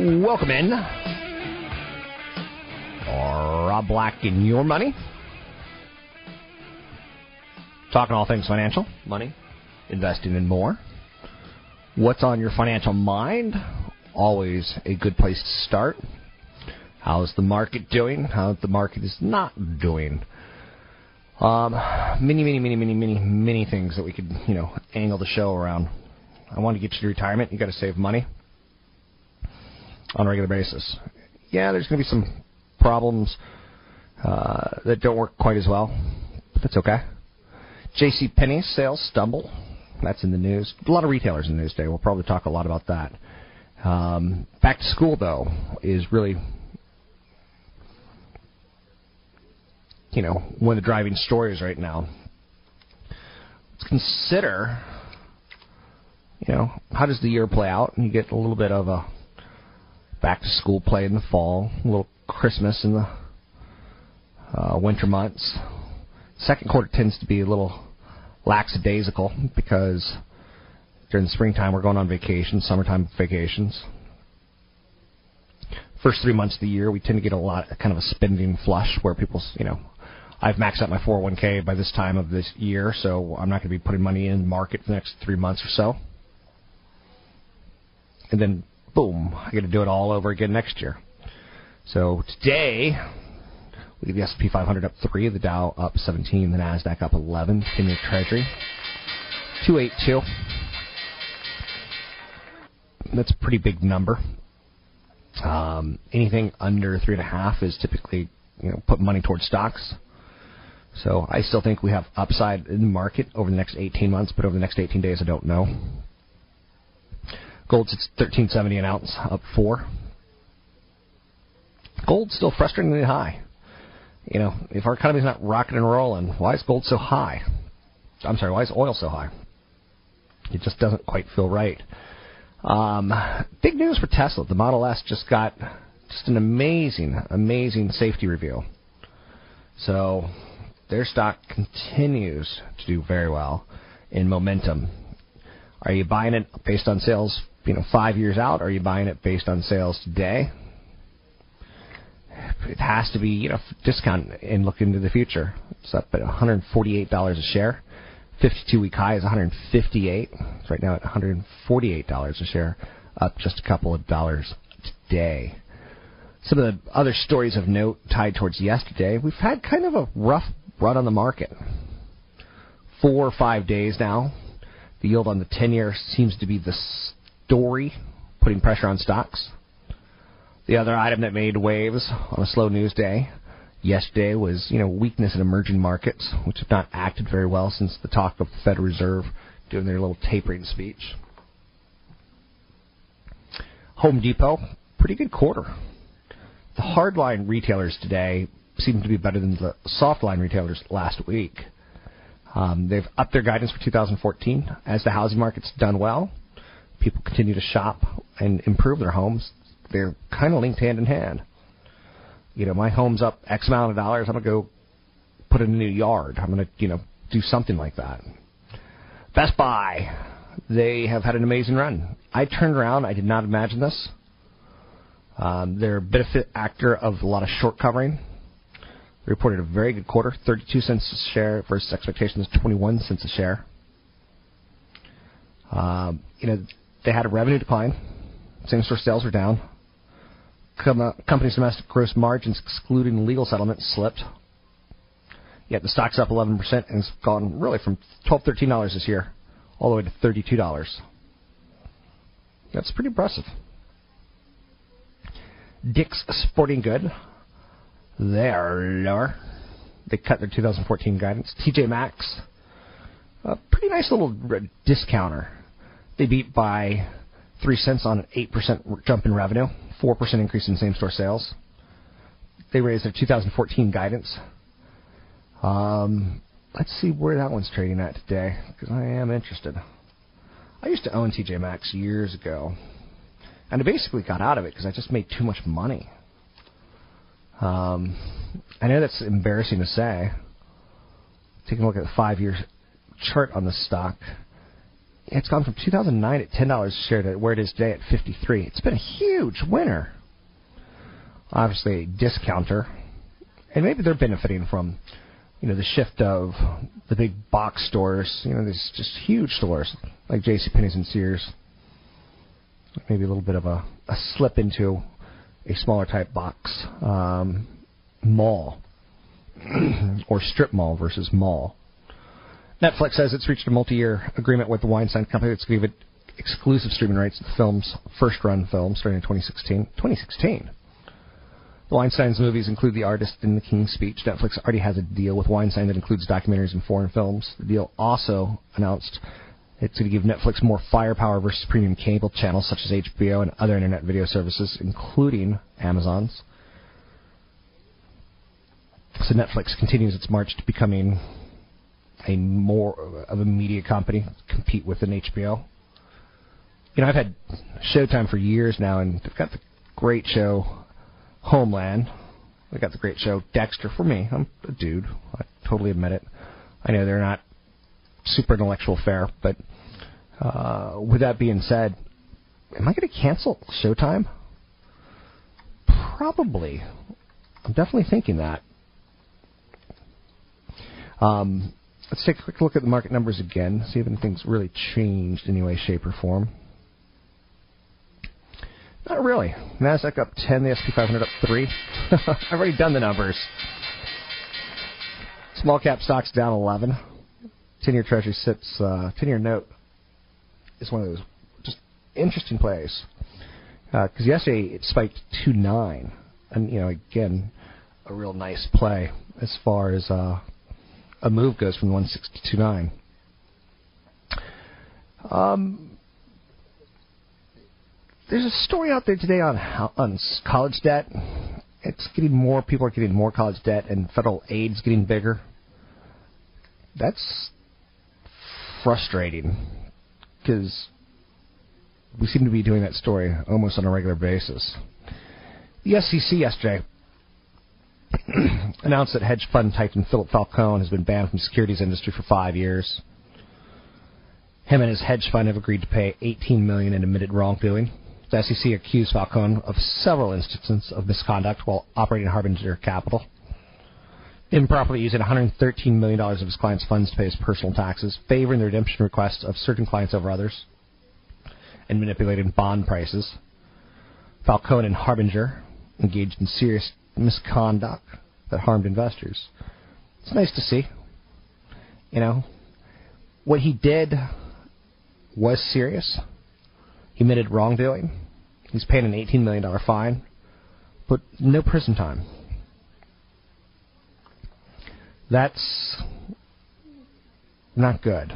Welcome in. Rob Black in your money. Talking all things financial, money, investing, and more. What's on your financial mind? Always a good place to start. How's the market doing? How the market is not doing? Um, many, many, many, many, many, many things that we could, you know, angle the show around. I want to get you to retirement. You got to save money on a regular basis. Yeah, there's going to be some problems uh, that don't work quite as well, but that's okay. J.C. Penney's sales stumble. That's in the news. A lot of retailers in the news today. We'll probably talk a lot about that. Um, back to school though is really, you know, one of the driving stories right now. Let's consider, you know, how does the year play out, and you get a little bit of a back to school play in the fall, a little Christmas in the uh, winter months. Second quarter tends to be a little lackadaisical because during the springtime we're going on vacation, summertime vacations. First three months of the year we tend to get a lot, kind of a spending flush where people, you know, I've maxed out my 401k by this time of this year, so I'm not going to be putting money in the market for the next three months or so. And then boom, I got to do it all over again next year. So today, we get the S&P 500 up three, the Dow up 17, the Nasdaq up 11, 10-year Treasury 282. That's a pretty big number. Um, anything under three and a half is typically, you know, put money towards stocks. So I still think we have upside in the market over the next 18 months, but over the next 18 days, I don't know. Gold's at 1370 an ounce, up four. Gold's still frustratingly high. You know, if our economy's not rocking and rolling, why is gold so high? I'm sorry, why is oil so high? It just doesn't quite feel right. Um, big news for Tesla. The Model S just got just an amazing, amazing safety review. So their stock continues to do very well in momentum. Are you buying it based on sales you know, five years out? Are you buying it based on sales today? It has to be, you know, discount and look into the future. It's up at $148 a share. 52 week high is 158. It's right now at $148 a share, up just a couple of dollars today. Some of the other stories of note tied towards yesterday, we've had kind of a rough run on the market. Four or five days now. The yield on the 10 year seems to be the story putting pressure on stocks. The other item that made waves on a slow news day yesterday was, you know, weakness in emerging markets, which have not acted very well since the talk of the Federal Reserve doing their little tapering speech. Home Depot, pretty good quarter. The hardline retailers today seem to be better than the softline retailers last week. Um, they've upped their guidance for 2014 as the housing market's done well people continue to shop and improve their homes, they're kind of linked hand in hand. You know, my home's up X amount of dollars. I'm gonna go put in a new yard. I'm gonna, you know, do something like that. Best Buy, they have had an amazing run. I turned around. I did not imagine this. Um, they're a benefit actor of a lot of short covering. reported a very good quarter, 32 cents a share versus expectations of 21 cents a share. Um, you know, they had a revenue decline. Same store sales were down. Com- company's domestic gross margins, excluding legal settlements, slipped. Yet the stock's up 11% and it's gone really from $12, $13 this year all the way to $32. That's pretty impressive. Dick's Sporting Good, they're lower. They cut their 2014 guidance. TJ Maxx, a pretty nice little uh, discounter. They beat by 3 cents on an 8% jump in revenue, 4% increase in same store sales. They raised their 2014 guidance. Um, let's see where that one's trading at today, because I am interested. I used to own TJ Maxx years ago, and I basically got out of it because I just made too much money. Um, I know that's embarrassing to say. Taking a look at the five-year chart on the stock, it's gone from 2009 at ten dollars a share to where it is today at 53. It's been a huge winner. Obviously, a discounter, and maybe they're benefiting from you know, the shift of the big box stores, you know, these just huge stores like J.C. Penney's and Sears. Maybe a little bit of a, a slip into a smaller type box um, mall or strip mall versus mall. Netflix says it's reached a multi-year agreement with the Weinstein Company that's going to give it exclusive streaming rights to the film's first-run film starting in 2016. 2016. The Weinstein's movies include The Artist and The King's Speech. Netflix already has a deal with Weinstein that includes documentaries and foreign films. The deal also announced it's going to give Netflix more firepower versus premium cable channels such as HBO and other internet video services, including Amazon's. So Netflix continues its march to becoming a more of a media company, compete with an HBO. You know, I've had Showtime for years now, and they've got the great show Homeland. We got the great show Dexter for me. I'm a dude. I totally admit it. I know they're not super intellectual fare, but uh, with that being said, am I going to cancel Showtime? Probably. I'm definitely thinking that. Um, let's take a quick look at the market numbers again, see if anything's really changed in any way, shape, or form. Not really. Nasdaq up 10, the S&P 500 up 3. I've already done the numbers. Small cap stocks down 11. 10-year Treasury sits, uh, 10-year note is one of those just interesting plays. Because uh, yesterday it spiked 2.9. And, you know, again, a real nice play as far as uh, a move goes from 160 to 2.9. Um, there's a story out there today on on college debt. It's getting more people are getting more college debt, and federal aid's getting bigger. That's frustrating because we seem to be doing that story almost on a regular basis. The SEC yesterday announced that hedge fund titan Philip Falcone has been banned from the securities industry for five years. Him and his hedge fund have agreed to pay 18 million in admitted wrongdoing. The SEC accused Falcone of several instances of misconduct while operating Harbinger Capital, improperly using $113 million of his clients' funds to pay his personal taxes, favoring the redemption requests of certain clients over others, and manipulating bond prices. Falcone and Harbinger engaged in serious misconduct that harmed investors. It's nice to see. You know, what he did was serious. He admitted wrongdoing. He's paying an $18 million fine, but no prison time. That's not good.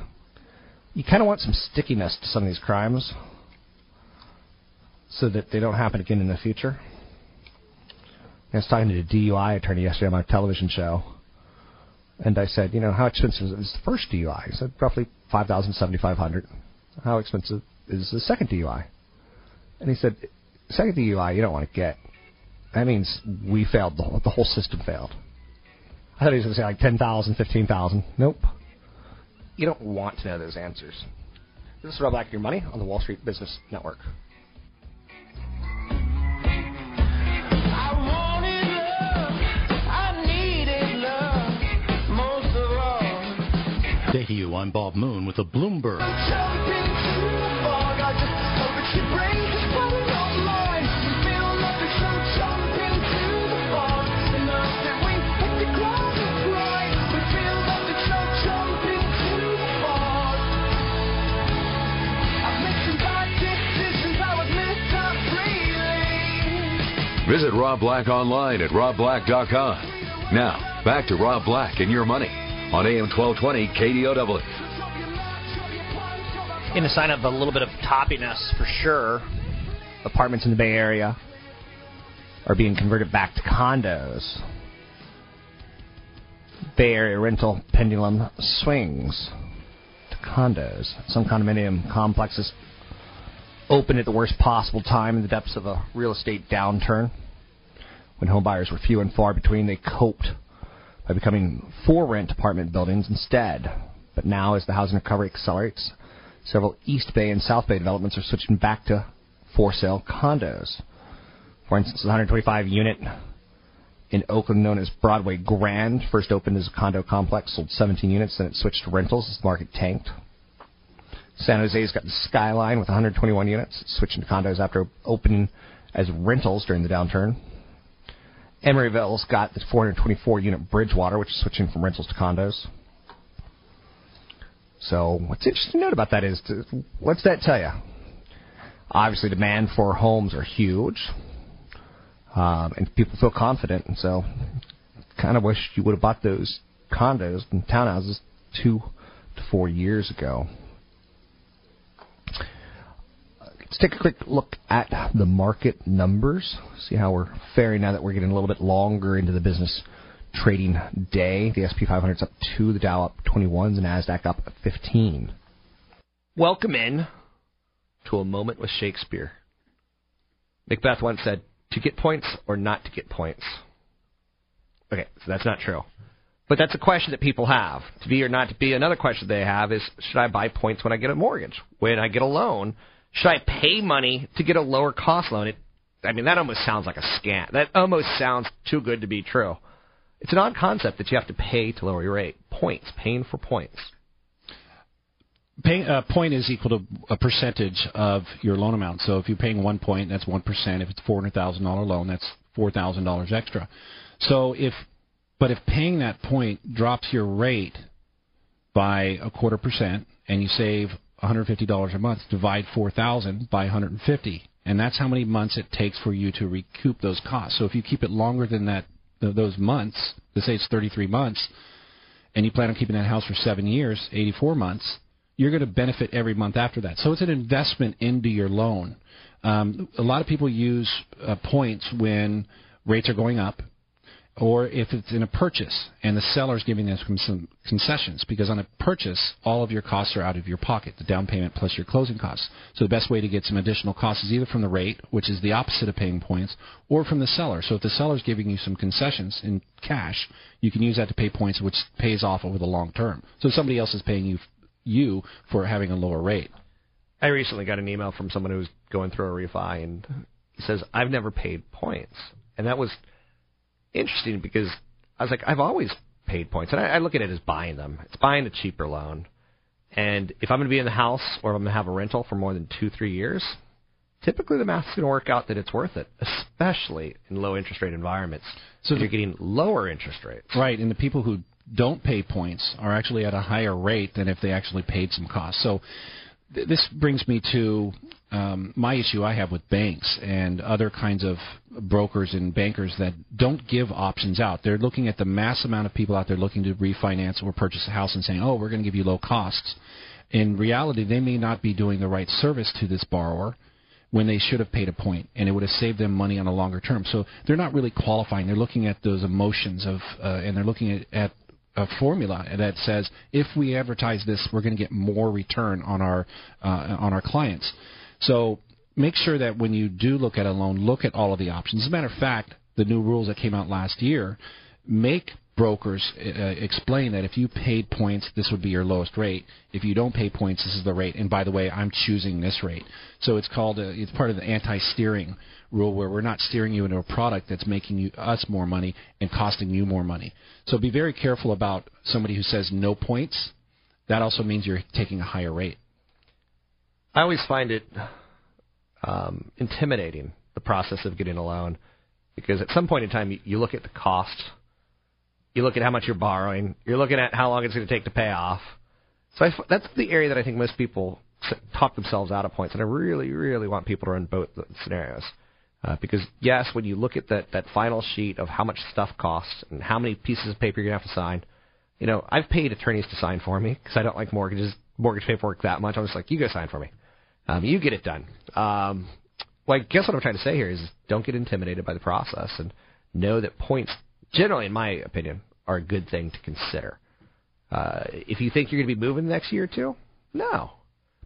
You kind of want some stickiness to some of these crimes so that they don't happen again in the future. I was talking to a DUI attorney yesterday on my television show, and I said, you know, how expensive is the first DUI? He said, roughly five thousand, seventy-five hundred. How expensive is the second DUI. And he said, second DUI you don't want to get. That means we failed, the whole, the whole system failed. I thought he was going to say like 10,000, 15,000. Nope. You don't want to know those answers. This is Rob Black, your money on the Wall Street Business Network. Say to you, I'm Bob Moon with the Bloomberg. Visit Rob Black online at robblack.com. Now, back to Rob Black and your money on AM 1220 KDOW. In a sign of a little bit of toppiness for sure, apartments in the Bay Area are being converted back to condos. Bay Area rental pendulum swings to condos. Some condominium complexes opened at the worst possible time in the depths of a real estate downturn. When homebuyers were few and far between, they coped by becoming for rent apartment buildings instead. But now, as the housing recovery accelerates, several East Bay and South Bay developments are switching back to for sale condos. For instance, the 125 unit in Oakland known as Broadway Grand first opened as a condo complex, sold 17 units, then it switched to rentals as the market tanked. San Jose's got the Skyline with 121 units, switching to condos after opening as rentals during the downturn. Emeryville's got the 424 unit Bridgewater, which is switching from rentals to condos. So, what's interesting to note about that is, to, what's that tell you? Obviously, demand for homes are huge, um, and people feel confident, and so kind of wish you would have bought those condos and townhouses two to four years ago. Let's take a quick look at the market numbers. See how we're faring now that we're getting a little bit longer into the business trading day. The SP 500 is up 2, the Dow up 21, the Nasdaq up 15. Welcome in to a moment with Shakespeare. Macbeth once said, "To get points or not to get points." Okay, so that's not true. But that's a question that people have. To be or not to be. Another question they have is, should I buy points when I get a mortgage? When I get a loan? Should I pay money to get a lower cost loan? It, I mean, that almost sounds like a scam. That almost sounds too good to be true. It's an odd concept that you have to pay to lower your rate. Points, paying for points. Pay, uh, point is equal to a percentage of your loan amount. So if you're paying one point, that's one percent. If it's a four hundred thousand dollar loan, that's four thousand dollars extra. So if, but if paying that point drops your rate by a quarter percent, and you save $150 a month, divide 4,000 by 150, and that's how many months it takes for you to recoup those costs. So if you keep it longer than that, those months, let's say it's 33 months, and you plan on keeping that house for seven years, 84 months, you're going to benefit every month after that. So it's an investment into your loan. Um, a lot of people use uh, points when rates are going up or if it's in a purchase and the seller's giving them some concessions because on a purchase all of your costs are out of your pocket the down payment plus your closing costs. So the best way to get some additional costs is either from the rate which is the opposite of paying points or from the seller. So if the seller's giving you some concessions in cash you can use that to pay points which pays off over the long term. So somebody else is paying you you for having a lower rate. I recently got an email from someone who's going through a refi and says i've never paid points. And that was interesting because I was like, I've always paid points, and I, I look at it as buying them. It's buying a cheaper loan, and if I'm going to be in the house or if I'm going to have a rental for more than two, three years, typically the math's going to work out that it's worth it, especially in low interest rate environments. So you're getting lower interest rates. Right, and the people who don't pay points are actually at a higher rate than if they actually paid some costs. So th- this brings me to um, my issue I have with banks and other kinds of brokers and bankers that don't give options out. They're looking at the mass amount of people out there looking to refinance or purchase a house and saying, "Oh, we're going to give you low costs." In reality, they may not be doing the right service to this borrower when they should have paid a point, and it would have saved them money on a longer term. So they're not really qualifying. They're looking at those emotions of, uh, and they're looking at, at a formula that says if we advertise this, we're going to get more return on our uh, on our clients. So make sure that when you do look at a loan, look at all of the options. As a matter of fact, the new rules that came out last year make brokers uh, explain that if you paid points, this would be your lowest rate. If you don't pay points, this is the rate. And by the way, I'm choosing this rate. So it's called a, it's part of the anti-steering rule where we're not steering you into a product that's making you, us more money and costing you more money. So be very careful about somebody who says no points that also means you're taking a higher rate. I always find it um, intimidating the process of getting a loan because at some point in time you, look at the cost, you look at how much you're borrowing, you're looking at how long it's going to take to pay off. So I, that's the area that I think most people talk themselves out of points, and I really, really want people to run both scenarios. Uh, because yes, when you look at that that final sheet of how much stuff costs and how many pieces of paper you're gonna have to sign, you know, I've paid attorneys to sign for me because I don't like mortgages, mortgage paperwork that much. I'm just like, you go sign for me. Um, you get it done. Um, well, I guess what I'm trying to say here is don't get intimidated by the process and know that points, generally, in my opinion, are a good thing to consider. Uh, if you think you're going to be moving the next year or two, no.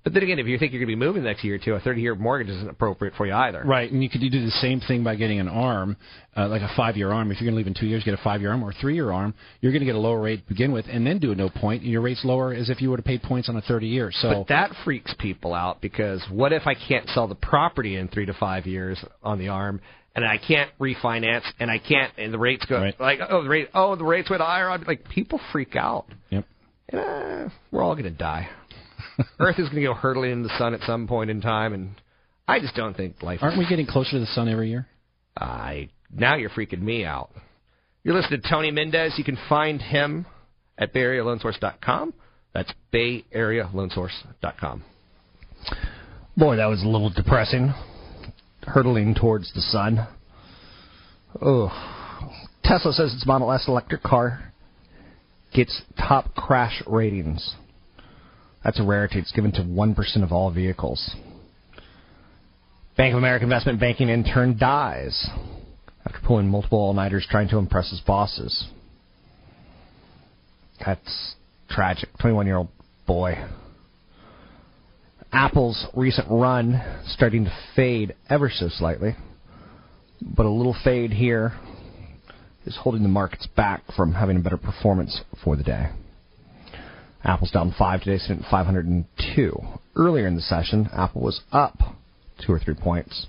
But then again, if you think you're going to be moving next year or two, a 30-year mortgage isn't appropriate for you either. Right, and you could do the same thing by getting an arm, uh, like a five-year arm. If you're going to leave in two years, get a five-year arm or three-year arm. You're going to get a lower rate to begin with, and then do a no point, and your rate's lower as if you would have paid points on a 30 year. So but that freaks people out because what if I can't sell the property in three to five years on the arm, and I can't refinance, and I can't, and the rates go right. like oh the rate oh the rates went higher. Like people freak out. Yep. And, uh, we're all going to die. Earth is going to go hurtling into the sun at some point in time, and I just don't think life. Aren't we getting closer to the sun every year? I now you're freaking me out. You're listening to Tony Mendez. You can find him at BayAreaLoanSource.com. That's BayAreaLoanSource.com. Boy, that was a little depressing. Hurtling towards the sun. Oh. Tesla says its Model S electric car gets top crash ratings. That's a rarity. It's given to 1% of all vehicles. Bank of America investment banking intern dies after pulling multiple all-nighters trying to impress his bosses. That's tragic. 21-year-old boy. Apple's recent run starting to fade ever so slightly, but a little fade here is holding the markets back from having a better performance for the day. Apple's down 5 today, sitting at 502. Earlier in the session, Apple was up 2 or 3 points.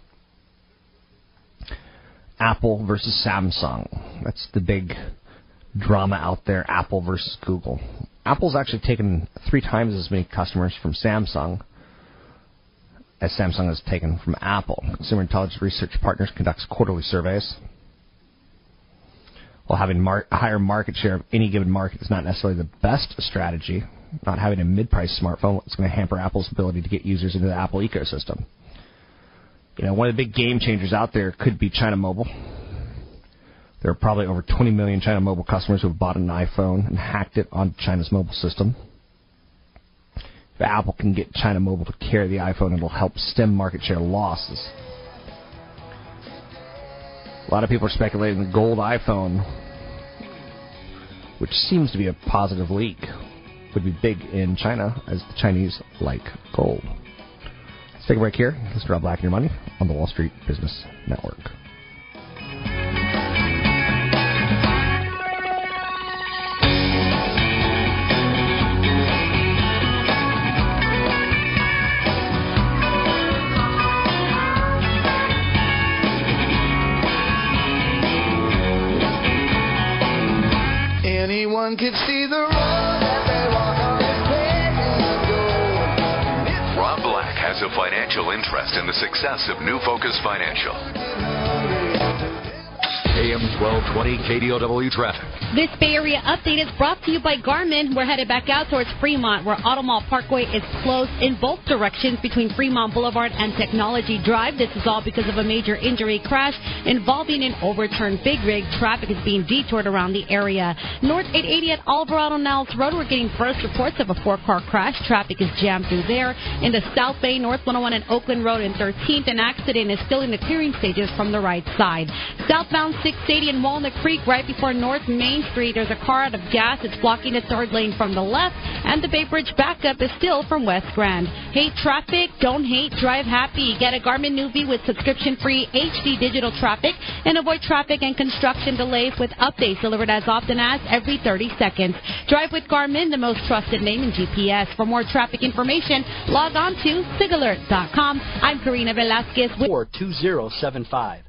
Apple versus Samsung. That's the big drama out there, Apple versus Google. Apple's actually taken three times as many customers from Samsung as Samsung has taken from Apple. Consumer Intelligence Research Partners conducts quarterly surveys. While having mar- higher market share of any given market is not necessarily the best strategy, not having a mid-price smartphone is going to hamper Apple's ability to get users into the Apple ecosystem. You know, one of the big game changers out there could be China Mobile. There are probably over 20 million China Mobile customers who have bought an iPhone and hacked it on China's mobile system. If Apple can get China Mobile to carry the iPhone, it'll help stem market share losses. A lot of people are speculating the gold iPhone, which seems to be a positive leak, would be big in China as the Chinese like gold. Let's take a break here. Let's draw Black in Your Money on the Wall Street Business Network. Anyone could see the road that they walk on is Rob Black has a financial interest in the success of New Focus Financial. AM 1220 KDOW traffic. This Bay Area update is brought to you by Garmin. We're headed back out towards Fremont, where Automall Parkway is closed in both directions between Fremont Boulevard and Technology Drive. This is all because of a major injury crash involving an overturned big rig. Traffic is being detoured around the area. North 880 at Alvarado Niles Road, we're getting first reports of a four-car crash. Traffic is jammed through there. In the South Bay, North 101 and Oakland Road and 13th, an accident is still in the clearing stages from the right side. Southbound 680 in Walnut Creek, right before North Main Street. There's a car out of gas. It's blocking the third lane from the left, and the Bay Bridge backup is still from West Grand. Hate traffic? Don't hate. Drive happy. Get a Garmin Nuvi with subscription-free HD digital traffic, and avoid traffic and construction delays with updates delivered as often as every 30 seconds. Drive with Garmin, the most trusted name in GPS. For more traffic information, log on to sigalert.com. I'm Karina Velasquez with 42075.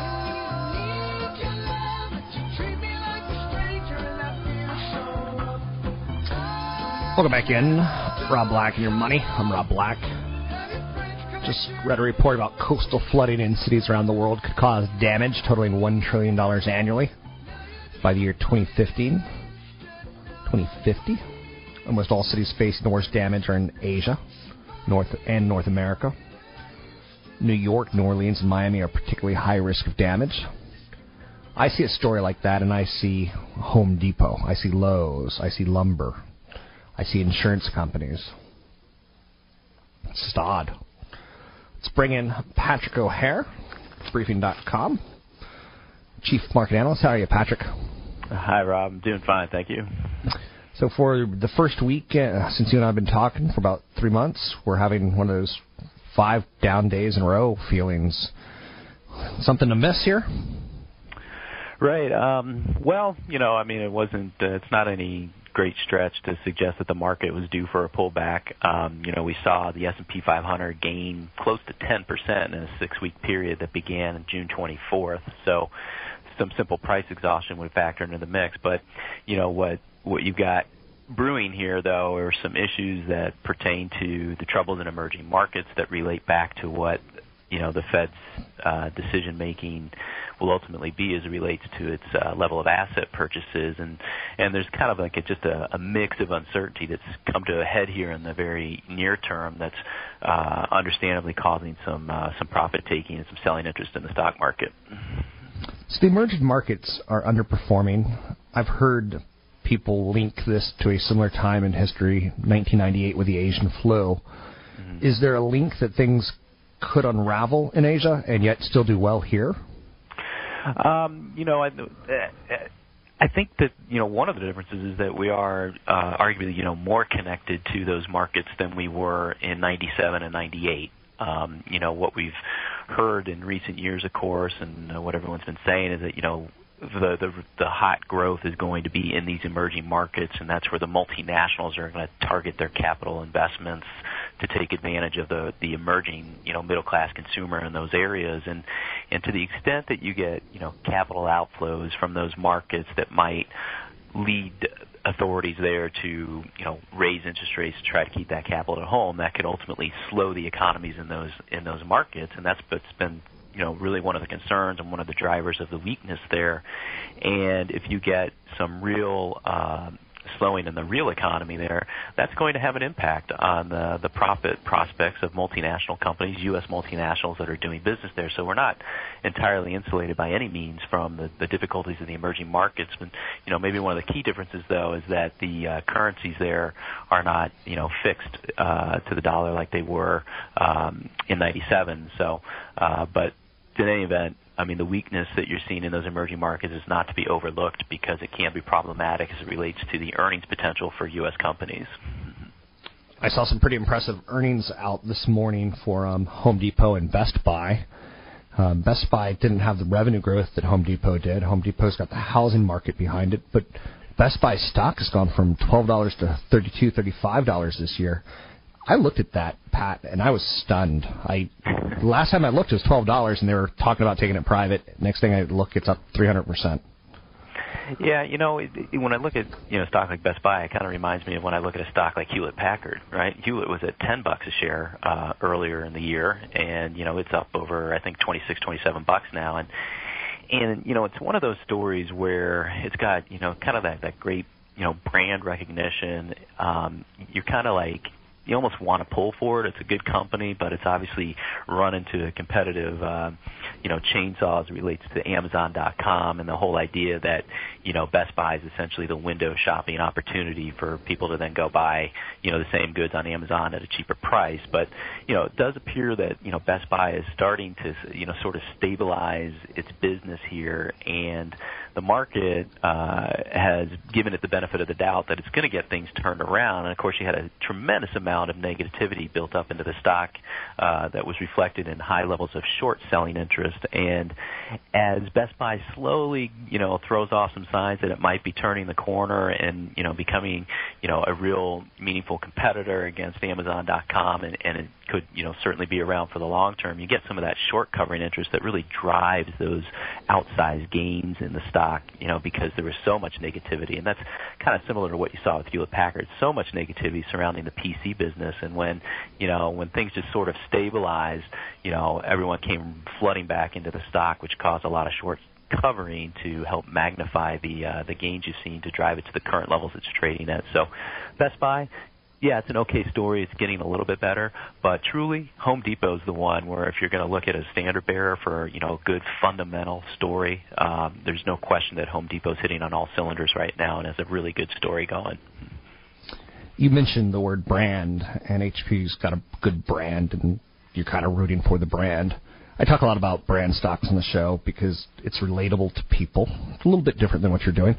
Welcome back in. Rob Black and your money. I'm Rob Black. Just read a report about coastal flooding in cities around the world could cause damage totaling $1 trillion annually by the year 2015. 2050. Almost all cities facing the worst damage are in Asia North and North America. New York, New Orleans, and Miami are particularly high risk of damage. I see a story like that, and I see Home Depot, I see Lowe's, I see lumber, I see insurance companies. Odd. Let's bring in Patrick O'Hare, briefing.com, Chief Market Analyst. How are you, Patrick? Hi, Rob. I'm doing fine, thank you. So, for the first week, uh, since you and I have been talking for about three months, we're having one of those five down days in a row feelings. Something to miss here? Right. Um, well, you know, I mean, it wasn't. Uh, it's not any great stretch to suggest that the market was due for a pullback. Um, you know, we saw the S&P 500 gain close to 10% in a six-week period that began June 24th. So, some simple price exhaustion would factor into the mix. But, you know, what what you've got brewing here, though, are some issues that pertain to the troubles in emerging markets that relate back to what you know the Fed's uh, decision making will ultimately be as it relates to its uh, level of asset purchases, and and there's kind of like a, just a, a mix of uncertainty that's come to a head here in the very near term that's uh, understandably causing some uh, some profit taking and some selling interest in the stock market. So the emerging markets are underperforming. I've heard people link this to a similar time in history, 1998 with the Asian flu. Mm-hmm. Is there a link that things could unravel in Asia and yet still do well here? Um, you know, I, I think that you know one of the differences is that we are uh, arguably you know more connected to those markets than we were in '97 and '98. Um, you know what we've heard in recent years, of course, and uh, what everyone's been saying is that you know the, the the hot growth is going to be in these emerging markets, and that's where the multinationals are going to target their capital investments to take advantage of the the emerging you know middle class consumer in those areas, and and to the extent that you get you know capital outflows from those markets that might lead authorities there to you know raise interest rates to try to keep that capital at home that could ultimately slow the economies in those in those markets. And that's what's been you know really one of the concerns and one of the drivers of the weakness there. And if you get some real uh, slowing in the real economy there, that's going to have an impact on the, the profit prospects of multinational companies, U.S. multinationals that are doing business there. So we're not entirely insulated by any means from the, the difficulties of the emerging markets. But, you know, maybe one of the key differences, though, is that the uh, currencies there are not, you know, fixed uh, to the dollar like they were um, in '97. So, uh, but in any event, I mean, the weakness that you're seeing in those emerging markets is not to be overlooked because it can be problematic as it relates to the earnings potential for U.S. companies. I saw some pretty impressive earnings out this morning for um, Home Depot and Best Buy. Um, Best Buy didn't have the revenue growth that Home Depot did. Home Depot's got the housing market behind it, but Best Buy stock has gone from twelve dollars to thirty-two, thirty-five dollars this year. I looked at that, Pat, and I was stunned. I last time I looked, it was twelve dollars, and they were talking about taking it private. Next thing I look, it's up three hundred percent. Yeah, you know, when I look at you know stock like Best Buy, it kind of reminds me of when I look at a stock like Hewlett Packard, right? Hewlett was at ten bucks a share uh, earlier in the year, and you know it's up over I think twenty six, twenty seven bucks now, and and you know it's one of those stories where it's got you know kind of that that great you know brand recognition. Um, you're kind of like you almost want to pull for it. It's a good company, but it's obviously run into a competitive, uh, you know, chainsaw as relates to Amazon.com and the whole idea that, you know, Best Buy is essentially the window shopping opportunity for people to then go buy, you know, the same goods on Amazon at a cheaper price. But, you know, it does appear that, you know, Best Buy is starting to, you know, sort of stabilize its business here and the market uh, has given it the benefit of the doubt that it's going to get things turned around. And of course, you had a tremendous amount of negativity built up into the stock uh, that was reflected in high levels of short selling interest. And as Best Buy slowly, you know, throws off some signs that it might be turning the corner and you know becoming, you know, a real meaningful competitor against Amazon.com, and, and could, you know, certainly be around for the long term. You get some of that short covering interest that really drives those outsized gains in the stock, you know, because there was so much negativity, and that's kind of similar to what you saw with Hewlett Packard. So much negativity surrounding the PC business, and when, you know, when things just sort of stabilized, you know, everyone came flooding back into the stock, which caused a lot of short covering to help magnify the uh, the gains you've seen to drive it to the current levels it's trading at. So, Best Buy, yeah, it's an okay story. It's getting a little bit better, but truly, Home Depot is the one where if you're going to look at a standard bearer for you know a good fundamental story, um, there's no question that Home Depot's hitting on all cylinders right now and has a really good story going. You mentioned the word brand, and HP's got a good brand, and you're kind of rooting for the brand. I talk a lot about brand stocks on the show because it's relatable to people. It's a little bit different than what you're doing.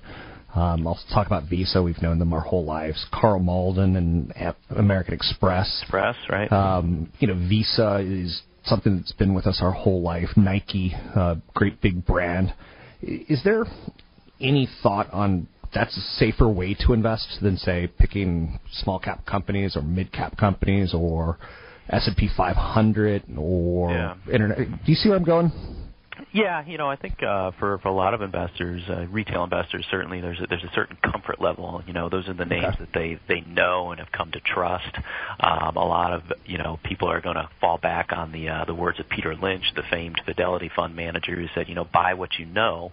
Um, I'll talk about Visa. We've known them our whole lives. Karl Malden and American Express. Express, right? Um, you know, Visa is something that's been with us our whole life. Nike, uh, great big brand. Is there any thought on that's a safer way to invest than say picking small cap companies or mid cap companies or S&P 500 or yeah. internet? Do you see where I'm going? Yeah, you know, I think uh, for for a lot of investors, uh, retail investors, certainly there's a, there's a certain comfort level. You know, those are the names Okay. that they they know and have come to trust. Um, a lot of you know people are going to fall back on the uh, the words of Peter Lynch, the famed Fidelity fund manager, who said, you know, buy what you know.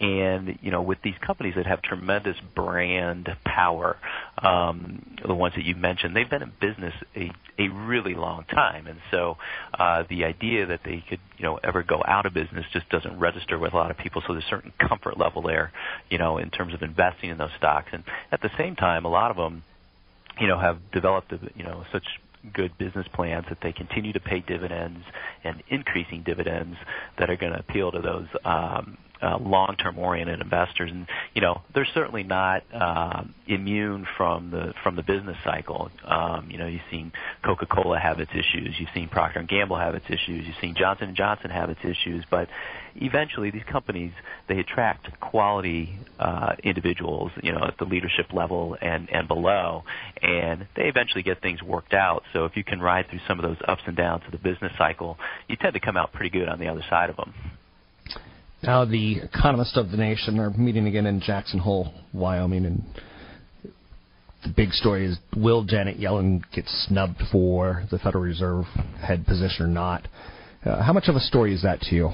And you know, with these companies that have tremendous brand power, um, the ones that you mentioned, they've been in business a a really long time, and so uh, the idea that they could you know ever go out of business just doesn't register with a lot of people. So there's a certain comfort level there, you know, in terms of investing in those stocks. And at the same time, a lot of them, you know, have developed you know such good business plans that they continue to pay dividends and increasing dividends that are going to appeal to those um, uh, long-term oriented investors. And you know, they're certainly not um, immune from the from the business cycle. Um, you know, you've seen Coca-Cola have its issues, you've seen Procter and Gamble have its issues, you've seen Johnson and Johnson have its issues, but eventually these companies they attract quality uh, individuals, you know, at the leadership level and and below, and they eventually get things worked out. So if you can ride through some of those ups and downs of the business cycle, you tend to come out pretty good on the other side of them. Now, the economists of the nation are meeting again in Jackson Hole, Wyoming, and the big story is will Janet Yellen get snubbed for the Federal Reserve head position or not? Uh, how much of a story is that to you?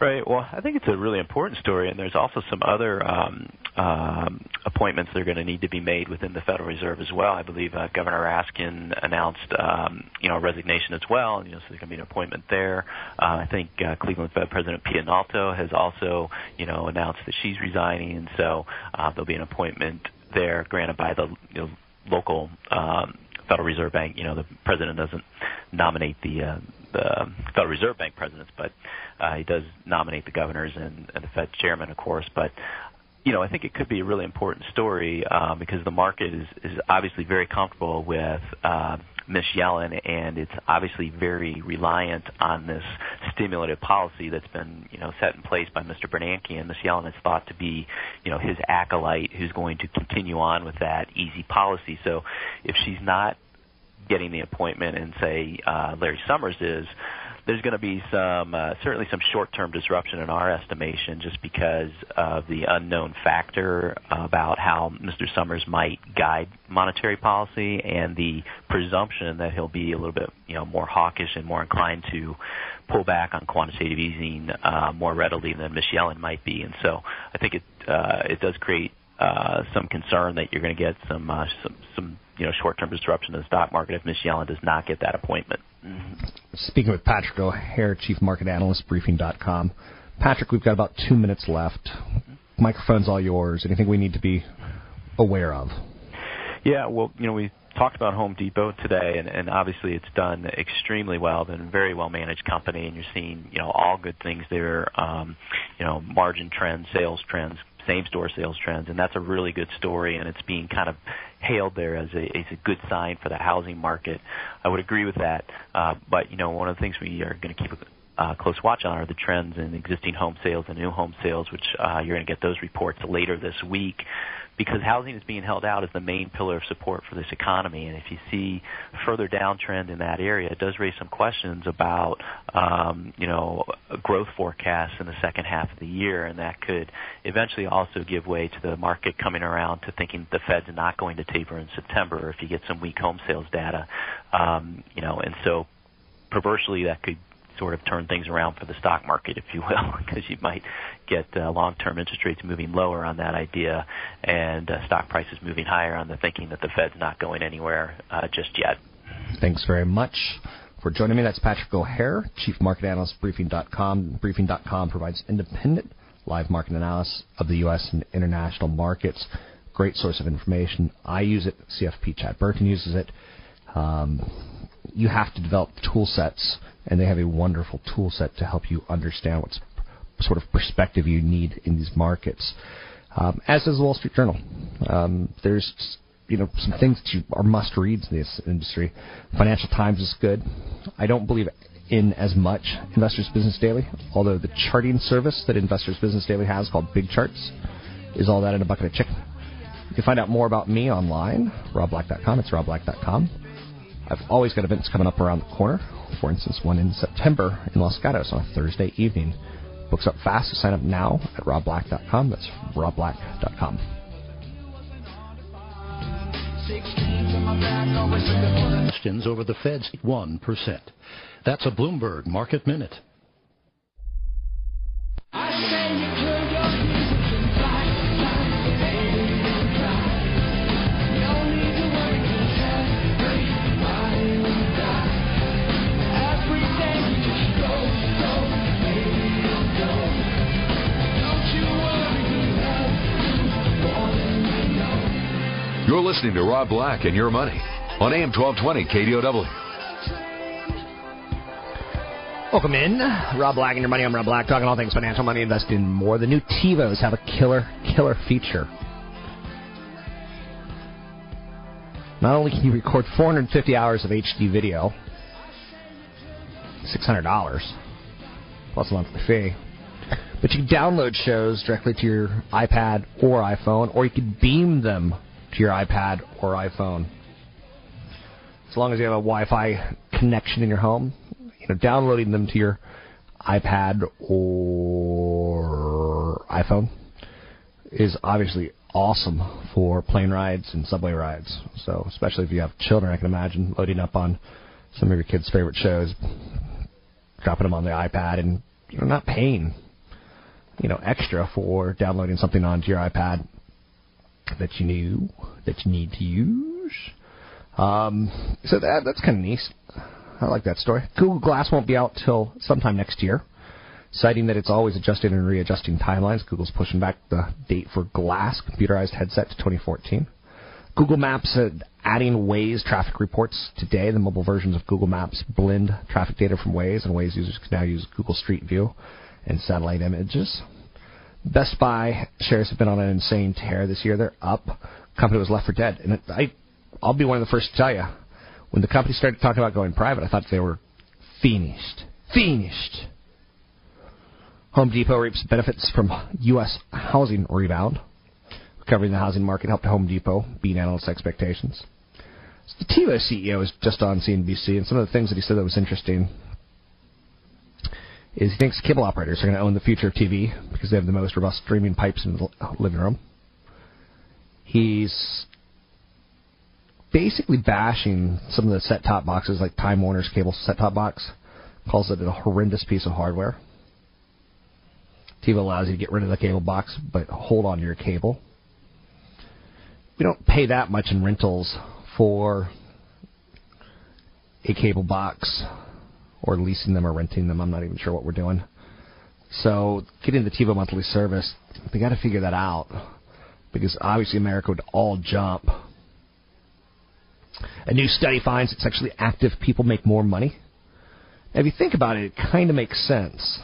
Right. Well, I think it's a really important story, and there's also some other um, um, appointments that are going to need to be made within the Federal Reserve as well. I believe uh, Governor Raskin announced, um, you know, resignation as well. You know, so there's going to be an appointment there. Uh, I think uh, Cleveland Fed President Pianalto has also, you know, announced that she's resigning, and so uh, there'll be an appointment there granted by the you know, local um, Federal Reserve Bank. You know, the president doesn't nominate the uh, the Federal Reserve Bank presidents, but uh, he does nominate the governors and, and the Fed chairman, of course. But you know, I think it could be a really important story um, because the market is, is obviously very comfortable with uh, Miss Yellen, and it's obviously very reliant on this stimulative policy that's been, you know, set in place by Mr. Bernanke. And Miss Yellen is thought to be, you know, his acolyte who's going to continue on with that easy policy. So if she's not getting the appointment and say uh, Larry Summers is, there's going to be some uh, certainly some short-term disruption in our estimation, just because of the unknown factor about how Mr. Summers might guide monetary policy and the presumption that he'll be a little bit you know more hawkish and more inclined to pull back on quantitative easing uh, more readily than Ms. Yellen might be, and so I think it uh, it does create uh, some concern that you're going to get some uh, some some you know short-term disruption in the stock market if Ms. Yellen does not get that appointment. Speaking with Patrick O'Hare, Chief Market Analyst, Briefing.com. Patrick, we've got about two minutes left. Microphone's all yours. Anything we need to be aware of? Yeah, well, you know, we talked about Home Depot today, and, and obviously it's done extremely well. Been a very well managed company, and you're seeing you know all good things there. Um, you know, margin trends, sales trends, same store sales trends, and that's a really good story, and it's being kind of hailed there as a as a good sign for the housing market. I would agree with that, uh, but you know one of the things we are going to keep a uh, close watch on are the trends in existing home sales and new home sales, which uh, you're going to get those reports later this week because housing is being held out as the main pillar of support for this economy. And if you see further downtrend in that area, it does raise some questions about, um, you know, growth forecasts in the second half of the year, and that could eventually also give way to the market coming around to thinking the Fed's not going to taper in September if you get some weak home sales data, um, you know, and so perversely that could sort of turn things around for the stock market, if you will, because you might get uh, long-term interest rates moving lower on that idea, and uh, stock prices moving higher on the thinking that the Fed's not going anywhere uh, just yet. Thanks very much for joining me. That's Patrick O'Hare, Chief Market Analyst, Briefing.com. Briefing.com provides independent live market analysis of the U.S. and international markets. Great source of information. I use it. CFP Chad Burton uses it. Um, you have to develop tool sets and they have a wonderful tool set to help you understand what sort of perspective you need in these markets. Um, as does the Wall Street Journal. Um, there's you know some things that you are must reads in this industry. Financial Times is good. I don't believe in as much Investors Business Daily, although the charting service that Investors Business Daily has called Big Charts is all that in a bucket of chicken. You can find out more about me online, robblack.com. It's robblack.com. I've always got events coming up around the corner. For instance, one in September in Los Gatos on a Thursday evening. Books up fast. Sign up now at robblack.com. That's robblack.com. Questions over the Fed's 1%. That's a Bloomberg Market Minute. You're listening to Rob Black and Your Money on AM 1220 KDOW. Welcome in. Rob Black and Your Money. I'm Rob Black, talking all things financial, money, investing, more. The new TiVos have a killer, killer feature. Not only can you record 450 hours of HD video, $600 plus a monthly fee, but you can download shows directly to your iPad or iPhone, or you can beam them to your iPad or iPhone. As long as you have a Wi-Fi connection in your home, you know, downloading them to your iPad or iPhone is obviously awesome for plane rides and subway rides. So, especially if you have children, I can imagine loading up on some of your kids' favorite shows, dropping them on the iPad, and you not paying you know extra for downloading something onto your iPad that you knew that you need to use. Um, so that that's kind of neat. I like that story. Google Glass won't be out till sometime next year, citing that it's always adjusting and readjusting timelines. Google's pushing back the date for Glass computerized headset to 2014. Google Maps adding Waze traffic reports today. The mobile versions of Google Maps blend traffic data from Waze, and Waze users can now use Google Street View and satellite images. Best Buy shares have been on an insane tear this year. They're up. Company was left for dead, and I, I'll be one of the first to tell you, when the company started talking about going private, I thought they were finished. Finished. Home Depot reaps benefits from U.S. housing rebound. Recovering the housing market helped Home Depot beat analysts' expectations. The TiVo CEO is just on CNBC, and some of the things that he said that was interesting is he thinks cable operators are going to own the future of TV because they have the most robust streaming pipes in the living room. He's basically bashing some of the set-top boxes like Time Warner's cable set-top box. Calls it a horrendous piece of hardware. TiVo allows you to get rid of the cable box, but hold on to your cable. We don't pay that much in rentals for a cable box or leasing them or renting them. I'm not even sure what we're doing. So getting the TiVo monthly service, they got to figure that out because obviously America would all jump A new study finds that sexually active people make more money. Now, if you think about it, it kind of makes sense.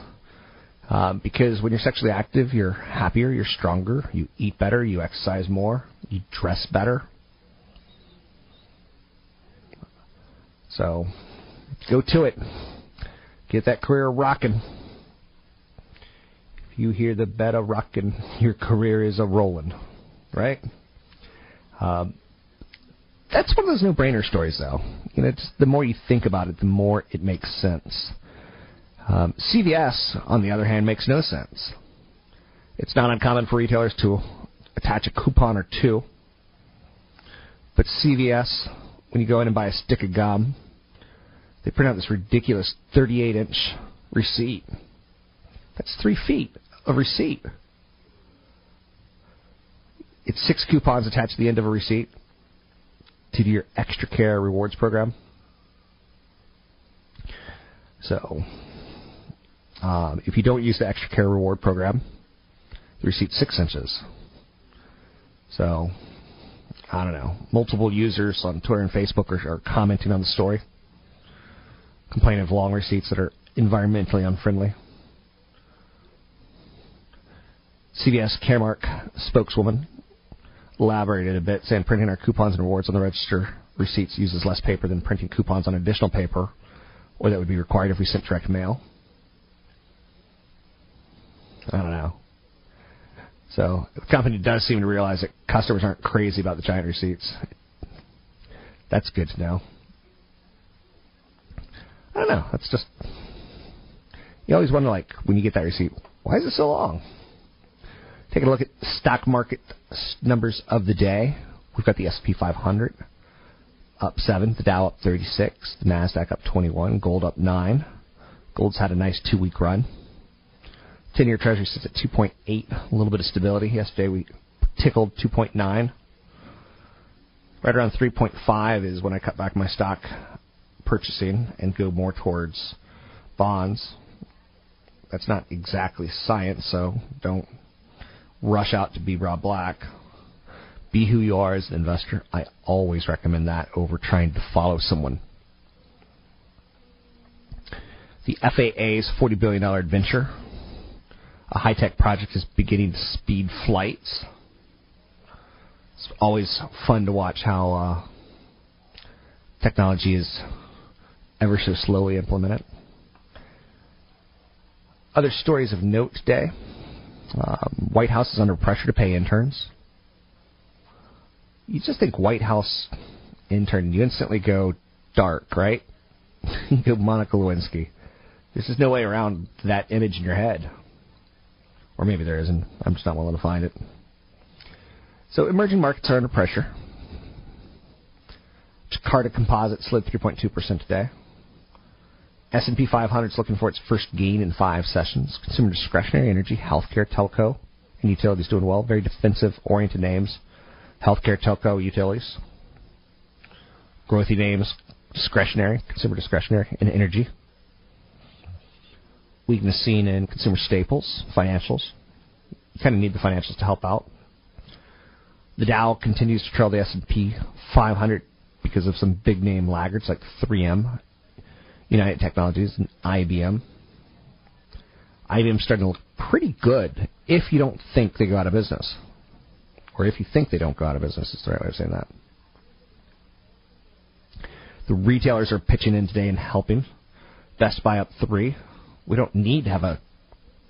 Um, because when you're sexually active, you're happier, you're stronger, you eat better, you exercise more, you dress better. So, go to it. Get that career rocking. If you hear the better rocking, your career is a rolling, right? Um, that's one of those no-brainer stories, though. You know, the more you think about it, the more it makes sense. Um, CVS, on the other hand, makes no sense. It's not uncommon for retailers to attach a coupon or two, but CVS, when you go in and buy a stick of gum, they print out this ridiculous 38-inch receipt. That's three feet of receipt. It's six coupons attached to the end of a receipt to do your extra care rewards program. So, um, if you don't use the extra care reward program, the receipt's six inches. So, I don't know. Multiple users on Twitter and Facebook are, are commenting on the story, complaining of long receipts that are environmentally unfriendly. CVS Caremark spokeswoman elaborated a bit, saying printing our coupons and rewards on the register receipts uses less paper than printing coupons on additional paper, or that would be required if we sent direct mail. I don't know. So the company does seem to realize that customers aren't crazy about the giant receipts. That's good to know. I don't know. That's just you always wonder, like when you get that receipt, why is it so long? Taking a look at stock market numbers of the day, we've got the S&P 500 up seven, the Dow up 36, the Nasdaq up 21, gold up nine. Gold's had a nice two-week run. 10-year Treasury sits at 2.8, a little bit of stability. Yesterday we tickled 2.9. Right around 3.5 is when I cut back my stock purchasing and go more towards bonds. That's not exactly science, so don't rush out to be Rob Black. Be who you are as an investor. I always recommend that over trying to follow someone. The FAA's $40 billion adventure, a high tech project, is beginning to speed flights. It's always fun to watch how uh, technology is ever so slowly implemented. Other stories of note today. Um, White House is under pressure to pay interns. You just think White House intern, you instantly go dark, right? you go Monica Lewinsky. There's just no way around that image in your head. Or maybe there isn't. I'm just not willing to find it. So emerging markets are under pressure. Jakarta Composite slid 3.2% today. S&P 500 is looking for its first gain in five sessions. Consumer discretionary, energy, healthcare, telco, and utilities doing well. Very defensive-oriented names. Healthcare, telco, utilities. Growthy names, discretionary, consumer discretionary, and energy. Weakness seen in consumer staples, financials. You kind of need the financials to help out. The Dow continues to trail the S&P 500 because of some big name laggards like 3M United Technologies and IBM. IBM's starting to look pretty good if you don't think they go out of business. Or if you think they don't go out of business, is the right way of saying that. The retailers are pitching in today and helping. Best Buy up three. We don't need to have a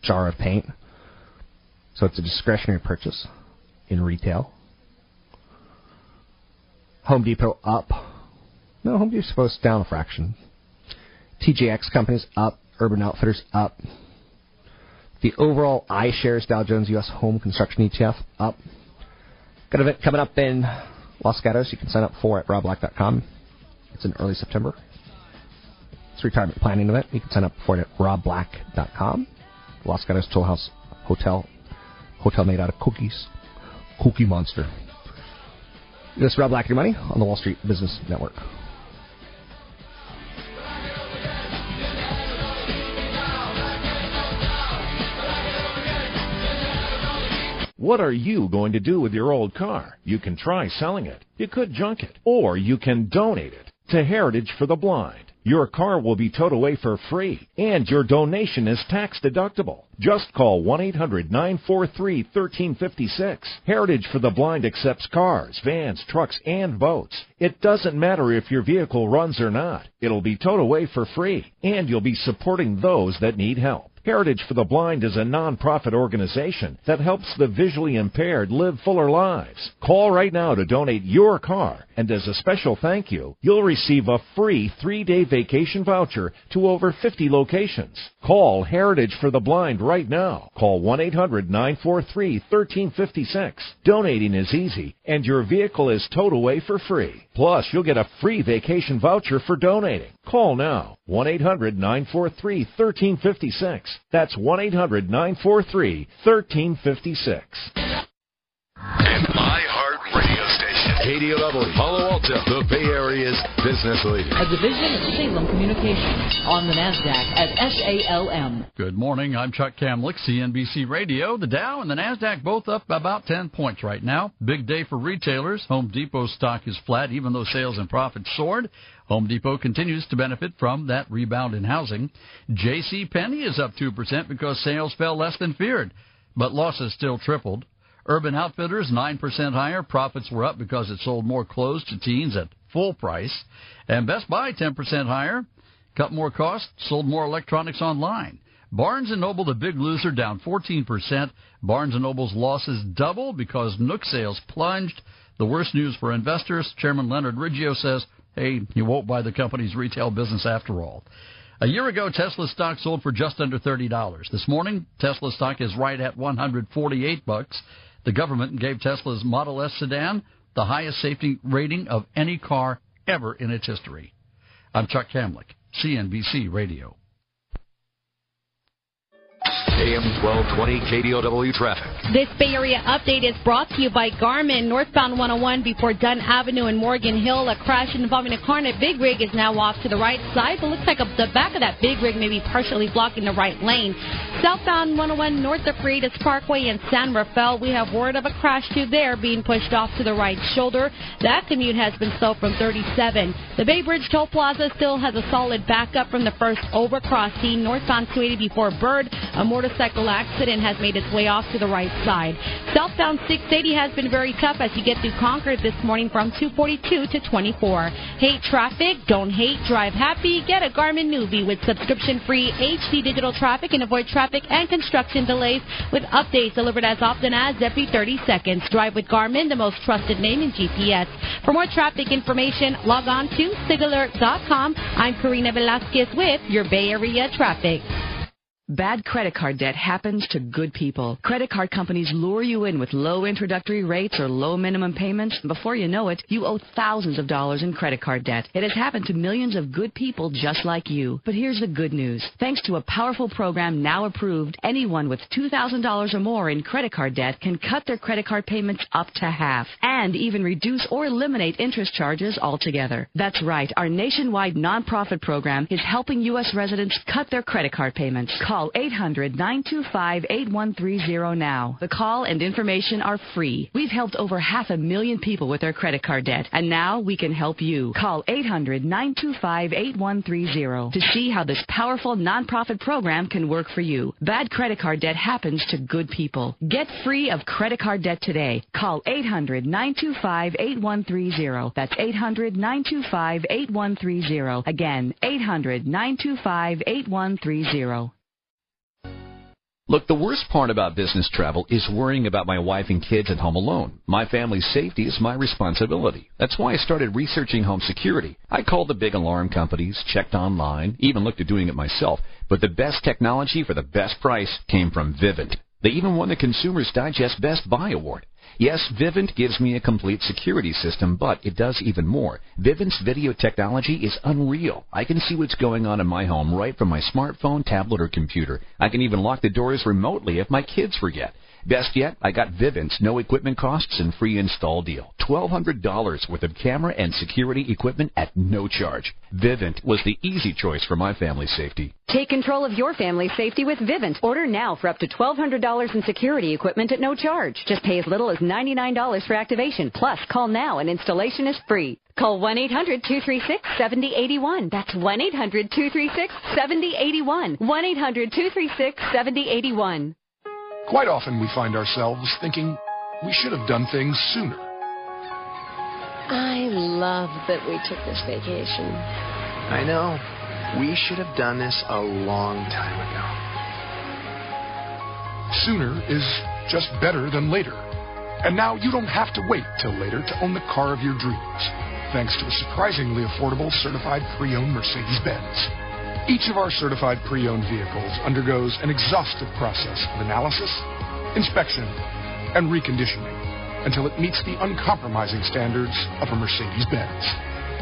jar of paint. So it's a discretionary purchase in retail. Home Depot up. No, Home Depot's supposed down a fraction. TJX companies up, Urban Outfitters up. The overall iShares Dow Jones U.S. Home Construction ETF up. Got an event coming up in Los Gatos. You can sign up for at robblack.com. It's in early September. It's a retirement planning event. You can sign up for it at robblack.com. Los Gatos Toll House Hotel. Hotel made out of cookies. Cookie Monster. This is Rob Black, your money on the Wall Street Business Network. What are you going to do with your old car? You can try selling it. You could junk it. Or you can donate it to Heritage for the Blind. Your car will be towed away for free, and your donation is tax deductible. Just call 1-800-943-1356. Heritage for the Blind accepts cars, vans, trucks, and boats. It doesn't matter if your vehicle runs or not. It'll be towed away for free, and you'll be supporting those that need help. Heritage for the Blind is a nonprofit organization that helps the visually impaired live fuller lives. Call right now to donate your car, and as a special thank you, you'll receive a free three-day vacation voucher to over 50 locations. Call Heritage for the Blind right now. Call 1-800-943-1356. Donating is easy, and your vehicle is towed away for free. Plus, you'll get a free vacation voucher for donating. Call now. 1-800-943-1356. That's 1-800-943-1356. And my heart radio station. KDOW, Palo Alto, the Bay Area's business leader. A division of Salem Communications on the NASDAQ at SALM. Good morning. I'm Chuck Kamlick, CNBC Radio. The Dow and the NASDAQ both up about 10 points right now. Big day for retailers. Home Depot stock is flat, even though sales and profits soared. Home Depot continues to benefit from that rebound in housing. J.C. Penney is up 2% because sales fell less than feared, but losses still tripled. Urban Outfitters 9% higher. Profits were up because it sold more clothes to teens at full price. And Best Buy 10% higher. Cut more costs, sold more electronics online. Barnes & Noble, the big loser, down 14%. Barnes & Noble's losses double because Nook sales plunged. The worst news for investors. Chairman Leonard Riggio says hey, you won't buy the company's retail business after all. A year ago, Tesla stock sold for just under $30. This morning, Tesla stock is right at 148 bucks. The government gave Tesla's Model S sedan the highest safety rating of any car ever in its history. I'm Chuck Kamlick, CNBC Radio. AM 1220 KDOW traffic. This Bay Area update is brought to you by Garmin. Northbound 101 before Dunne Avenue and Morgan Hill. A crash involving a car and a big rig is now off to the right side, but looks like a, the back of that big rig may be partially blocking the right lane. Southbound 101 north of Freitas Parkway in San Rafael, we have word of a crash too there being pushed off to the right shoulder. That commute has been slow from 37. The Bay Bridge Toll Plaza still has a solid backup from the first overcrossing. Northbound 280 before Bird, a motorcycle accident has made its way off to the right side. Southbound 680 has been very tough as you get through Concord this morning from 242 to 24. Hate traffic? Don't hate. Drive happy. Get a Garmin Nuvi with subscription-free HD digital traffic and avoid traffic and construction delays with updates delivered as often as every 30 seconds. Drive with Garmin, the most trusted name in GPS. For more traffic information, log on to sigalert.com. I'm Karina Velasquez with your Bay Area traffic. Bad credit card debt happens to good people. Credit card companies lure you in with low introductory rates or low minimum payments. Before you know it, you owe thousands of dollars in credit card debt. It has happened to millions of good people just like you. But here's the good news. Thanks to a powerful program now approved, anyone with $2,000 or more in credit card debt can cut their credit card payments up to half and even reduce or eliminate interest charges altogether. That's right. Our nationwide nonprofit program is helping U.S. residents cut their credit card payments. Call Call 800 925 8130 now. The call and information are free. We've helped over half a million people with their credit card debt, and now we can help you. Call 800 925 8130 to see how this powerful nonprofit program can work for you. Bad credit card debt happens to good people. Get free of credit card debt today. Call 800 925 8130. That's 800 925 8130. Again, 800 925 8130. Look, the worst part about business travel is worrying about my wife and kids at home alone. My family's safety is my responsibility. That's why I started researching home security. I called the big alarm companies, checked online, even looked at doing it myself. But the best technology for the best price came from Vivint. They even won the Consumer's Digest Best Buy Award. Yes, Vivint gives me a complete security system, but it does even more. Vivint's video technology is unreal. I can see what's going on in my home right from my smartphone, tablet, or computer. I can even lock the doors remotely if my kids forget. Best yet, I got Vivint's no equipment costs and free install deal. $1,200 worth of camera and security equipment at no charge. Vivint was the easy choice for my family's safety. Take control of your family's safety with Vivint. Order now for up to $1,200 in security equipment at no charge. Just pay as little as $99 for activation. Plus, call now and installation is free. Call 1-800-236-7081. That's 1-800-236-7081. 1-800-236-7081. Quite often we find ourselves thinking we should have done things sooner. I love that we took this vacation. I know. We should have done this a long time ago. Sooner is just better than later. And now you don't have to wait till later to own the car of your dreams, thanks to a surprisingly affordable certified pre-owned Mercedes-Benz. Each of our certified pre-owned vehicles undergoes an exhaustive process of analysis, inspection, and reconditioning until it meets the uncompromising standards of a Mercedes-Benz.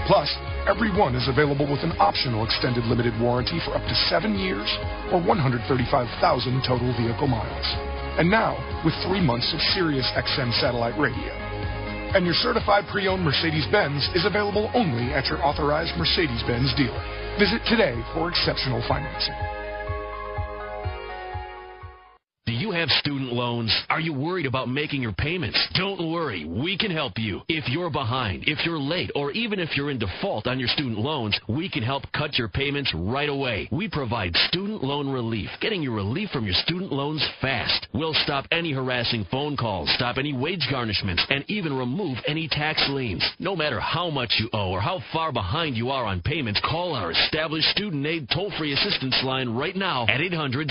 Plus, every one is available with an optional extended limited warranty for up to seven years or 135,000 total vehicle miles. And now, with three months of Sirius XM satellite radio. And your certified pre-owned Mercedes-Benz is available only at your authorized Mercedes-Benz dealer. Visit today for exceptional financing. Do you have student loans? Are you worried about making your payments? Don't worry, we can help you. If you're behind, if you're late, or even if you're in default on your student loans, we can help cut your payments right away. We provide student loan relief, getting you relief from your student loans fast. We'll stop any harassing phone calls, stop any wage garnishments, and even remove any tax liens. No matter how much you owe or how far behind you are on payments, call our established student aid toll-free assistance line right now at 800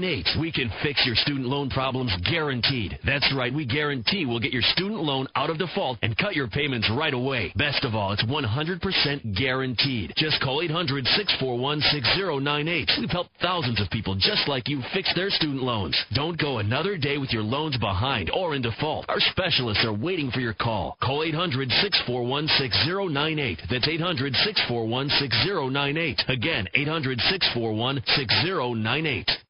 641 6098. We can fix your student loan problems guaranteed. That's right, we guarantee we'll get your student loan out of default and cut your payments right away. Best of all, it's 100% guaranteed. Just call 800 641 6098. We've helped thousands of people just like you fix their student loans. Don't go another day with your loans behind or in default. Our specialists are waiting for your call. Call 800 641 6098. That's 800 641 6098. Again, 800 641 6098.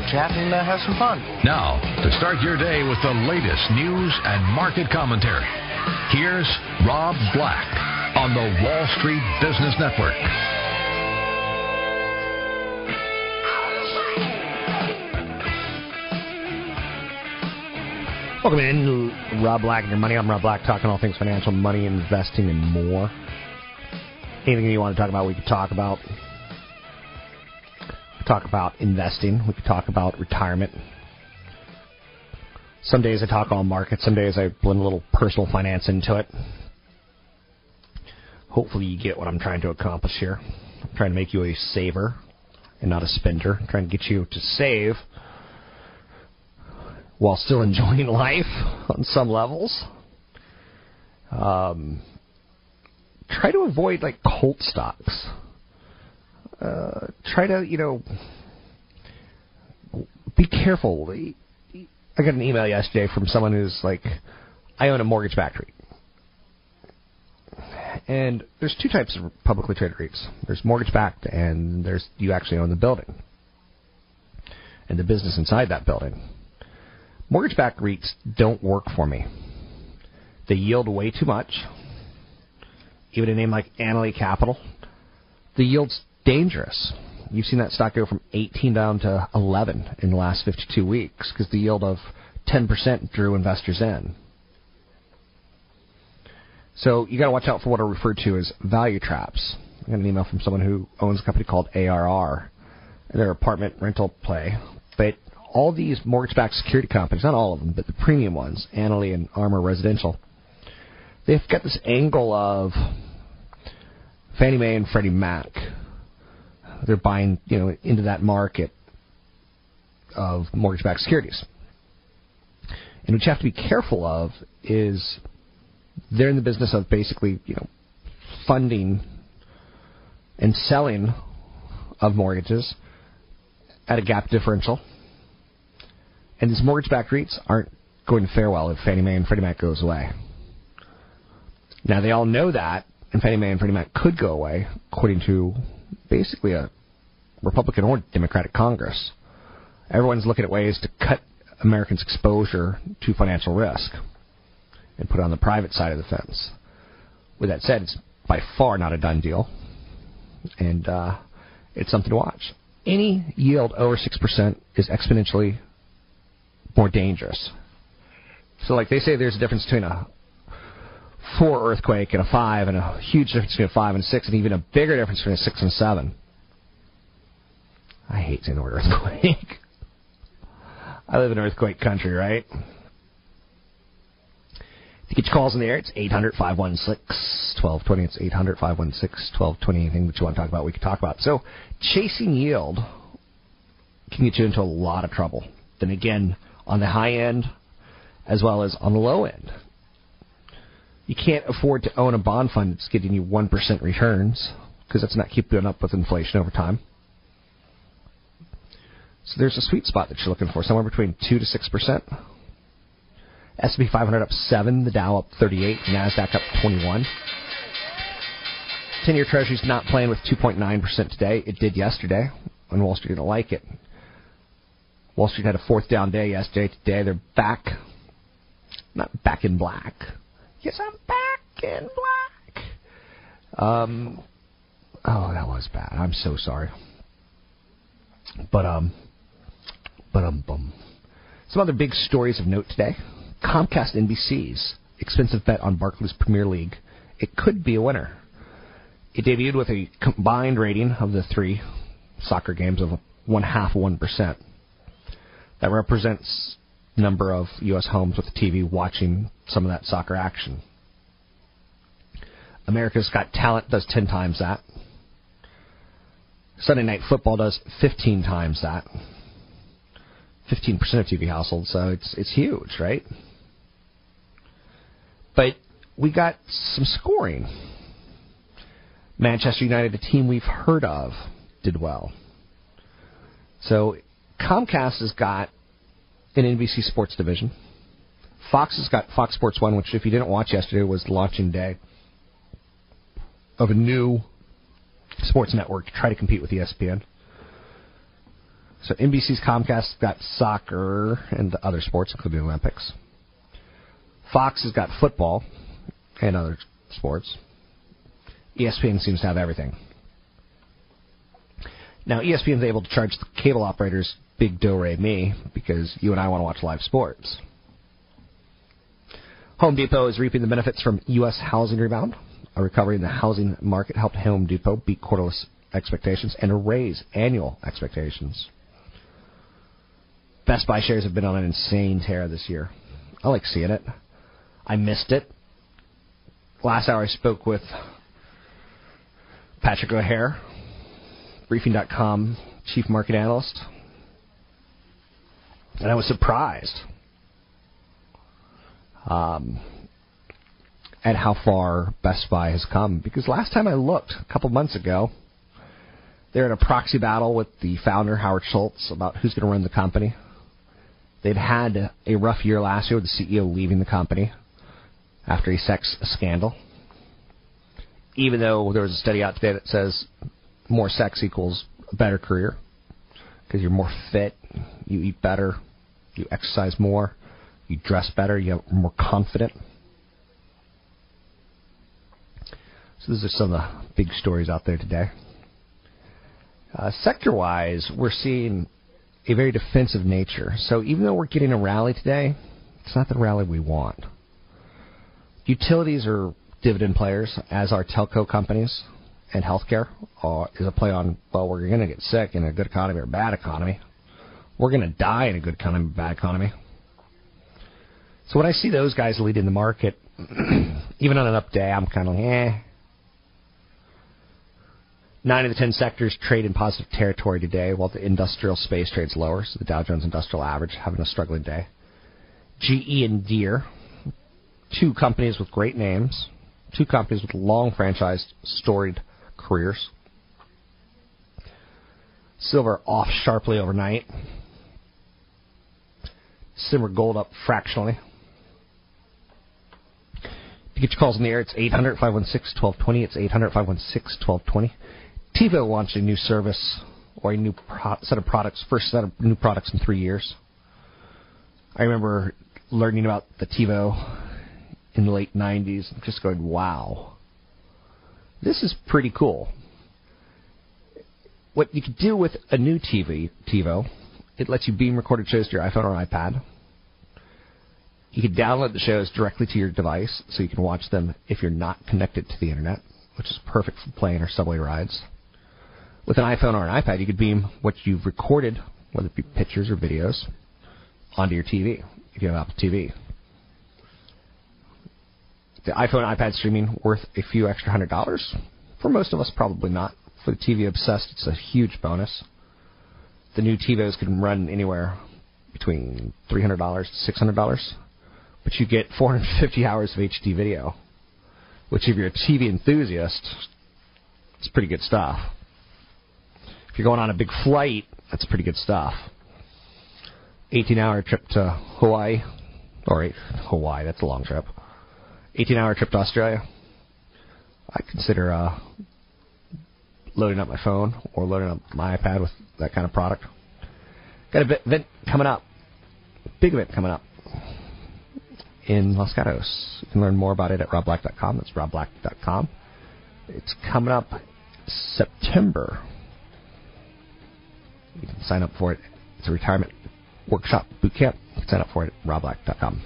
chat and uh, have some fun. Now, to start your day with the latest news and market commentary, here's Rob Black on the Wall Street Business Network. Welcome in, Rob Black and your money. I'm Rob Black, talking all things financial, money, investing, and more. Anything you want to talk about, we could talk about. Could talk about investing. We could talk about retirement. Some days I talk all markets. Some days I blend a little personal finance into it. Hopefully, you get what I'm trying to accomplish here. I'm trying to make you a saver and not a spender. I'm trying to get you to save while still enjoying life on some levels. Um, try to avoid like cult stocks. Uh, try to, you know, be careful. I got an email yesterday from someone who's like, I own a mortgage REIT. And there's two types of publicly traded REITs. There's mortgage backed, and there's you actually own the building and the business inside that building. Mortgage backed REITs don't work for me. They yield way too much. Even a name like Annaly Capital, the yield's dangerous. You've seen that stock go from 18 down to 11 in the last 52 weeks because the yield of 10% drew investors in. So you got to watch out for what are referred to as value traps. I got an email from someone who owns a company called ARR. They're apartment rental play. But all these mortgage-backed security companies, not all of them, but the premium ones, Annaly and ARMOUR Residential, they've got this angle of Fannie Mae and Freddie Mac. They're buying, you know, into that market of mortgage-backed securities. And what you have to be careful of is they're in the business of basically, you know, funding and selling of mortgages at a gap differential. And these mortgage-backed REITs aren't going to fare well if Fannie Mae and Freddie Mac goes away. Now they all know that, and Fannie Mae and Freddie Mac could go away, according to basically a Republican or Democratic Congress. Everyone's looking at ways to cut Americans' exposure to financial risk and put it on the private side of the fence. With that said, it's by far not a done deal, and uh, it's something to watch. Any yield over 6% is exponentially more dangerous. So, like they say, there's a difference between a four earthquake and a five, and a huge difference between a five and six, and even a bigger difference between a six and a seven. I hate word earthquake. I live in earthquake country, right? To get your calls in the air, it's 800 516 1220. It's 800 516 1220. Anything that you want to talk about, we can talk about. So, chasing yield can get you into a lot of trouble. Then again, on the high end as well as on the low end. You can't afford to own a bond fund that's getting you 1% returns because that's not keeping up with inflation over time. So there's a sweet spot that you're looking for, somewhere between 2 to 6%. S&P 500 up 7, the Dow up 38, Nasdaq up 21. 10-year Treasury's not playing with 2.9% today. It did yesterday, and Wall Street didn't like it. Wall Street had a fourth down day yesterday. Today they're back, not back in black. Yes, I'm back in black. Um, oh, that was bad. I'm so sorry. But um, but um, bum. Some other big stories of note today. Comcast NBC's expensive bet on Barclays Premier League. It could be a winner. It debuted with a combined rating of the three soccer games of one half one percent. That represents number of U.S. homes with a TV watching some of that soccer action. America's Got Talent does 10 times that. Sunday Night Football does 15 times that. 15% of TV households, so it's it's huge, right? But we got some scoring. Manchester United, a team we've heard of, did well. So Comcast has got an NBC Sports division. Fox has got Fox Sports One, which, if you didn't watch yesterday, was launching day of a new sports network to try to compete with ESPN. So NBC's Comcast got soccer and other sports, including the Olympics. Fox has got football and other sports. ESPN seems to have everything. Now, ESPN is able to charge the cable operators big do re mi because you and I want to watch live sports. Home Depot is reaping the benefits from U.S. housing rebound. A recovery in the housing market helped Home Depot beat quarterly expectations and raise annual expectations. Best Buy shares have been on an insane tear this year. I like seeing it. I missed it. Last hour I spoke with Patrick O'Hare, Briefing.com chief market analyst, and I was surprised um, at how far Best Buy has come. Because last time I looked, a couple months ago, they're in a proxy battle with the founder, Howard Schultz, about who's going to run the company. They'd had a rough year last year with the CEO leaving the company after a sex scandal. Even though there was a study out today that says more sex equals a better career because you're more fit, you eat better, you exercise more, you dress better, you're more confident. So these are some of the big stories out there today. Uh, sector-wise, we're seeing a very defensive nature. So even though we're getting a rally today, it's not the rally we want. Utilities are dividend players, as are telco companies, and healthcare is a play on well, we're going to get sick in a good economy or a bad economy. We're going to die in a good economy, bad economy. So when I see those guys leading the market, even on an up day, I'm kind of like, eh. Nine of the ten sectors trade in positive territory today, while the industrial space trades lower. So the Dow Jones Industrial Average having a struggling day. GE and Deere, two companies with great names, two companies with long franchised, storied careers. Silver off sharply overnight. Silver gold up fractionally. To get your calls in the air, it's 800 516 1220. It's 800 516 1220. TiVo launched a new service or a new pro- set of products, first set of new products in three years. I remember learning about the TiVo in the late 90s, and just going, wow, this is pretty cool. What you can do with a new TV, TiVo, it lets you beam recorded shows to your iPhone or iPad. You can download the shows directly to your device so you can watch them if you're not connected to the internet, which is perfect for plane or subway rides. With an iPhone or an iPad, you could beam what you've recorded, whether it be pictures or videos, onto your TV if you have Apple TV. The iPhone and iPad streaming worth a few extra hundred dollars? For most of us, probably not. For the TV obsessed, it's a huge bonus. The new TiVos can run anywhere between $300 to $600, but you get 450 hours of HD video, which if you're a TV enthusiast, it's pretty good stuff. If you're going on a big flight, that's pretty good stuff. 18 hour trip to Hawaii, or Hawaii, that's a long trip. 18 hour trip to Australia. I consider uh, loading up my phone or loading up my iPad with that kind of product. Got a event coming up, big event coming up in Los Gatos. You can learn more about it at robblack.com. That's robblack.com. It's coming up September. You can sign up for it. It's a retirement workshop boot camp. Sign up for it at robblack.com.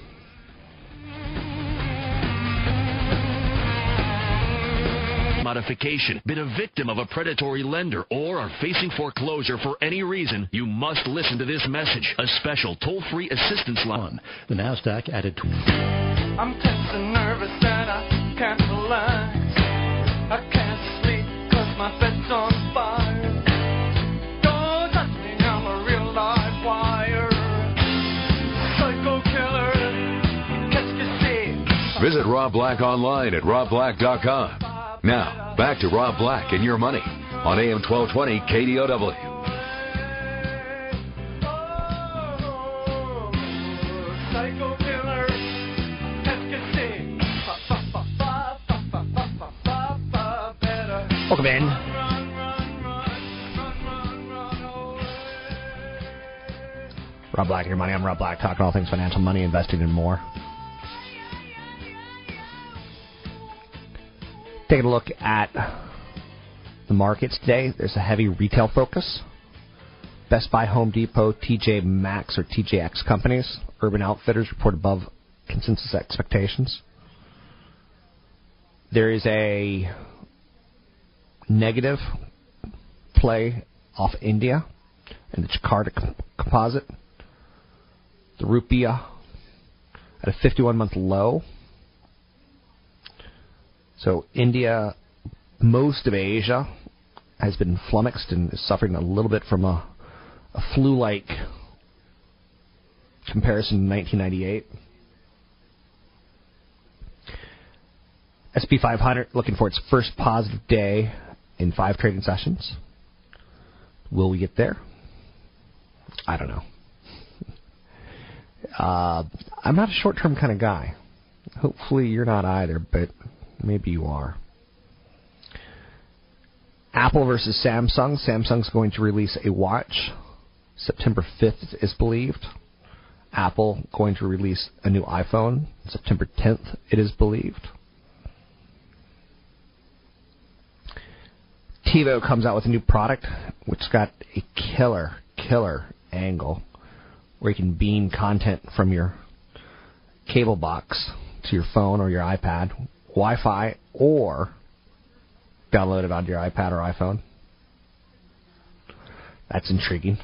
modification, been a victim of a predatory lender, or are facing foreclosure for any reason, you must listen to this message. A special toll free assistance line. The NASDAQ added. I'm tense and nervous and I can't relax. I can't sleep cause my bed's on fire. Don't touch me, I'm a real live wire. Psycho killer, qu'est-ce que? Visit Rob Black online at robblack.com. Now, Back to Rob Black and your money on AM 1220 KDOW. Welcome in. Rob Black, your money. I'm Rob Black, talking all things financial, money, investing, and more. Taking a look at the markets today, there's a heavy retail focus. Best Buy, Home Depot, TJ Maxx, or TJX companies, Urban Outfitters report above consensus expectations. There is a negative play off India and the Jakarta com- composite. The rupiah uh, at a 51 month low. So India, most of Asia has been flummoxed and is suffering a little bit from a, a flu-like comparison in 1998. SP 500 looking for its first positive day in five trading sessions. Will we get there? I don't know. Uh, I'm not a short-term kind of guy. Hopefully you're not either, but maybe you are. Apple versus Samsung. Samsung's going to release a watch September 5th is believed. Apple going to release a new iPhone September 10th it is believed. TiVo comes out with a new product which's got a killer, killer angle where you can beam content from your cable box to your phone or your iPad, Wi Fi, or download it onto your iPad or iPhone. That's intriguing.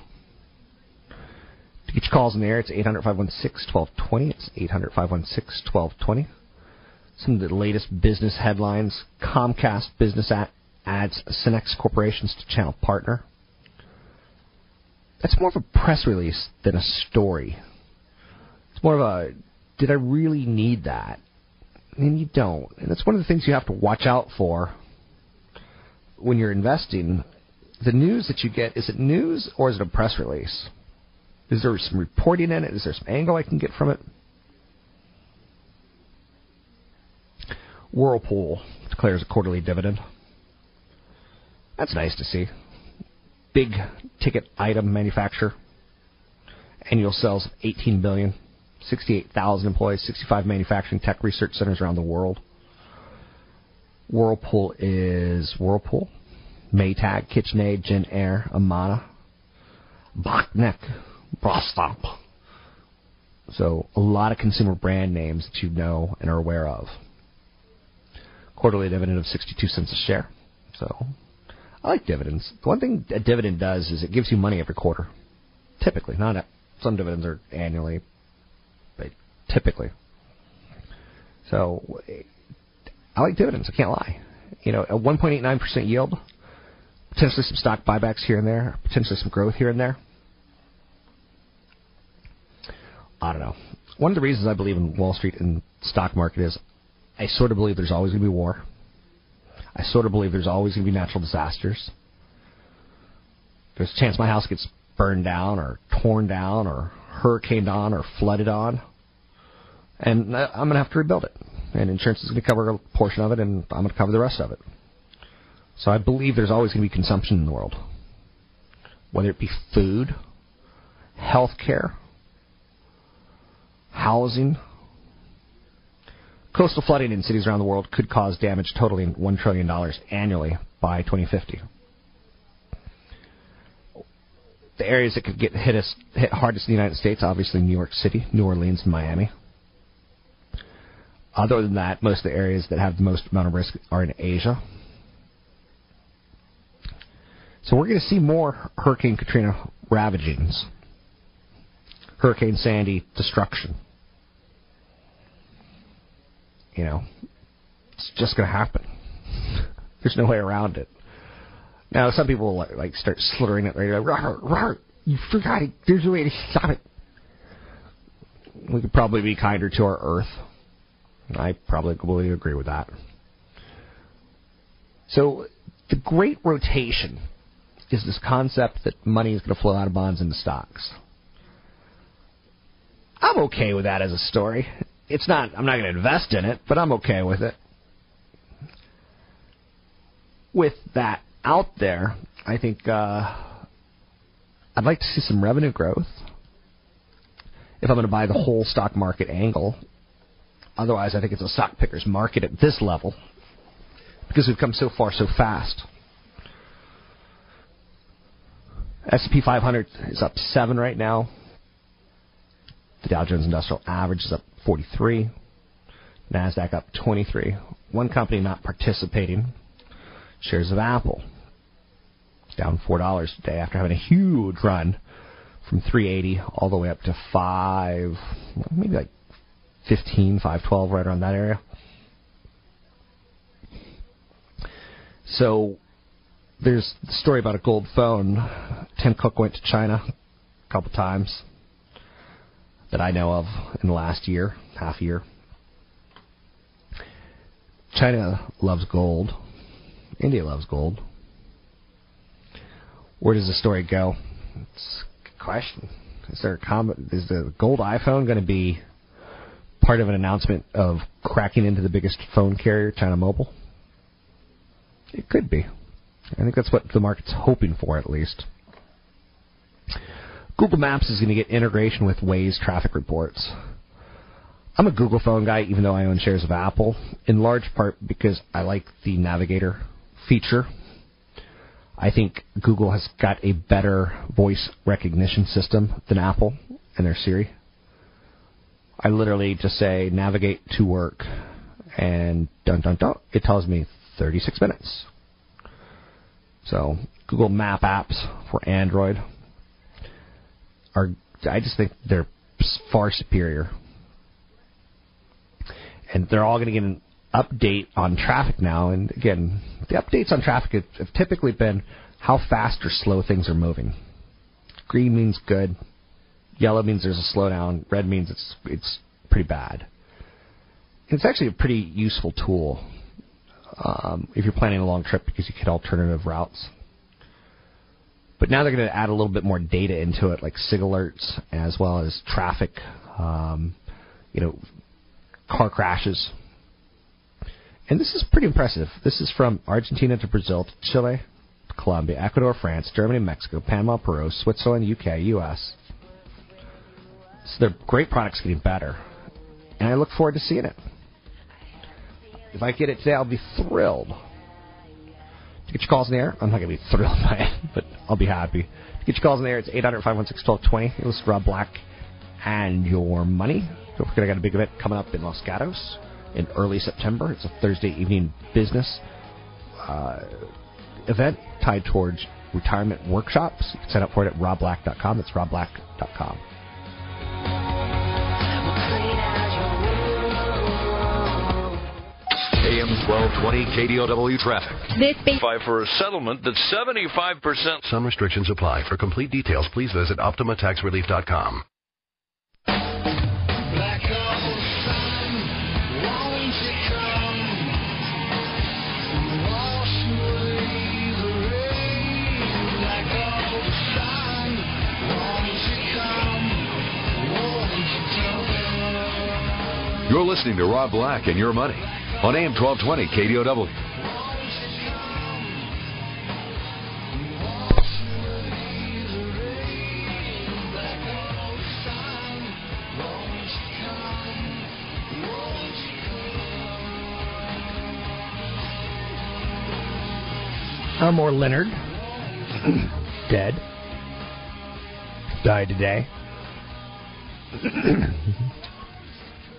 To get your calls in the air, it's 800 516 1220. It's 800 516 1220. Some of the latest business headlines Comcast Business adds SYNNEX Corporations to channel partner. That's more of a press release than a story. It's more of a, did I really need that? And you don't. And that's one of the things you have to watch out for when you're investing. The news that you get, is it news or is it a press release? Is there some reporting in it? Is there some angle I can get from it? Whirlpool declares a quarterly dividend. That's nice to see. Big ticket item manufacturer. Annual sales of 18 billion, 68,000 employees, 65 manufacturing tech research centers around the world. Whirlpool is Whirlpool, Maytag, KitchenAid, Jenn-Air, Amana, Bauknecht, Brastemp. So a lot of consumer brand names that you know and are aware of. Quarterly dividend of 62 cents a share. So I like dividends. The one thing a dividend does is it gives you money every quarter. Typically, not a, some dividends are annually, typically. So I like dividends. I can't lie. You know, a 1.89% yield, potentially some stock buybacks here and there, potentially some growth here and there. I don't know. One of the reasons I believe in Wall Street and stock market is I sort of believe there's always going to be war. I sort of believe there's always going to be natural disasters. There's a chance my house gets burned down or torn down or hurricaned on or flooded on. And uh, I'm going to have to rebuild it. And insurance is going to cover a portion of it, and I'm going to cover the rest of it. So I believe there's always going to be consumption in the world. Whether it be food, health care, housing, Coastal flooding in cities around the world could cause damage totaling $1 trillion annually by 2050. The areas that could get hit, us, hit hardest in the United States, obviously New York City, New Orleans, and Miami. Other than that, most of the areas that have the most amount of risk are in Asia. So we're going to see more Hurricane Katrina ravagings, Hurricane Sandy destruction. You know, it's just going to happen. There's no way around it. Now, some people like, like start slurring it. Right, you forgot it. There's a way to stop it. We could probably be kinder to our Earth. I probably agree with that. So, the great rotation is this concept that money is going to flow out of bonds into stocks. I'm okay with that as a story it's not. I'm not going to invest in it, but I'm okay with it. With that out there, I think uh, I'd like to see some revenue growth. If I'm going to buy the whole stock market angle, otherwise, I think it's a stock picker's market at this level because we've come so far so fast. S&P 500 is up seven right now. The Dow Jones Industrial Average is up 43. NASDAQ up 23. One company not participating, shares of Apple, down $4 today after having a huge run from 380 all the way up to 5, maybe like 15, 512, right around that area. So there's the story about a gold phone. Tim Cook went to China a couple times that I know of in the last year, half year. China loves gold. India loves gold. Where does the story go? It's a good question. Is there a comment? Is the gold iPhone going to be part of an announcement of cracking into the biggest phone carrier, China Mobile? It could be. I think that's what the market's hoping for, at least. Google Maps is going to get integration with Waze traffic reports. I'm a Google phone guy, even though I own shares of Apple, in large part because I like the Navigator feature. I think Google has got a better voice recognition system than Apple and their Siri. I literally just say navigate to work, and dun dun dun, it tells me 36 minutes. So Google Map apps for Android are, I just think they're far superior. And they're all going to get an update on traffic now. And again, the updates on traffic have, have typically been how fast or slow things are moving. Green means good. Yellow means there's a slowdown. Red means it's it's pretty bad. It's actually a pretty useful tool um, if you're planning a long trip because you get alternative routes. But now they're going to add a little bit more data into it, like SIG alerts as well as traffic, um, you know, car crashes. And this is pretty impressive. This is from Argentina to Brazil to Chile, Colombia, Ecuador, France, Germany, Mexico, Panama, Peru, Switzerland, UK, US. So they're great products getting better. And I look forward to seeing it. If I get it today, I'll be thrilled. To get your calls in the air, I'm not going to be thrilled by it, but I'll be happy. To get your calls in the air, it's 800 516 1220. Listen to Rob Black and your money. Don't forget, I got a big event coming up in Los Gatos in early September. It's a Thursday evening business uh, event tied towards retirement workshops. You can sign up for it at robblack.com. That's robblack.com. AM 1220 KDOW traffic. This for a settlement that's 75%. Some restrictions apply. For complete details, please visit OptimaTaxRelief.com. You're listening to Rob Black and Your Money on AM 1220 KDOW. Elmore Leonard, dead, died today.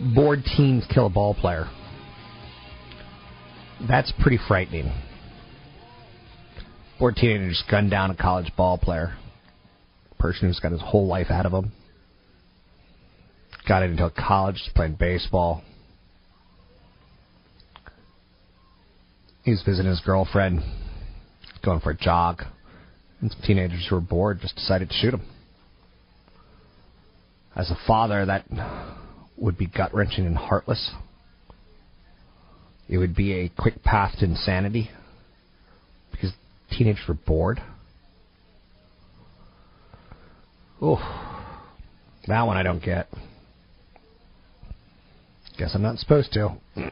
Bored teens kill a ball player. That's pretty frightening. Bored teenagers gunned down a college ball player. Person who's got his whole life ahead of him. Got into college, playing baseball. He's visiting his girlfriend, going for a jog. And some teenagers who were bored just decided to shoot him. As a father, that would be gut wrenching and heartless. It would be a quick path to insanity because teenagers were bored. Oh, that one I don't get. Guess I'm not supposed to. but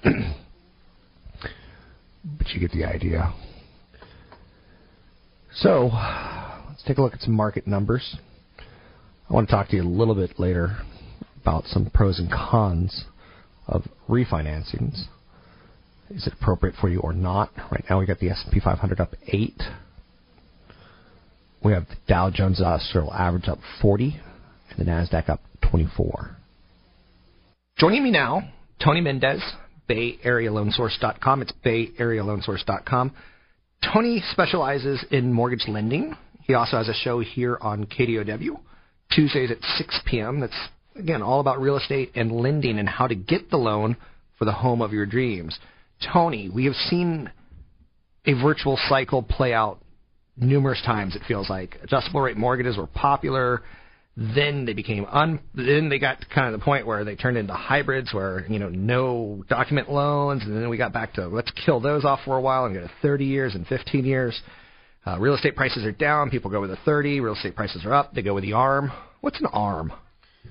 you get the idea. So, let's take a look at some market numbers. I want to talk to you a little bit later about some pros and cons of refinancings. Is it appropriate for you or not? Right now we got the S&P 500 up 8. We have the Dow Jones uh, Industrial Average up 40 and the Nasdaq up 24. Joining me now, Tony Mendez, Bay Area BayAreaLoanSource.com. It's Bay Area BayAreaLoanSource.com. Tony specializes in mortgage lending. He also has a show here on KDOW Tuesdays at 6 p.m. That's again all about real estate and lending and how to get the loan for the home of your dreams. Tony, we have seen a virtual cycle play out numerous times. It feels like adjustable rate mortgages were popular. Then they became un. Then they got to kind of the point where they turned into hybrids, where you know no document loans, and then we got back to let's kill those off for a while and go to 30 years and 15 years. Uh, real estate prices are down. People go with a 30. Real estate prices are up. They go with the ARM. What's an ARM?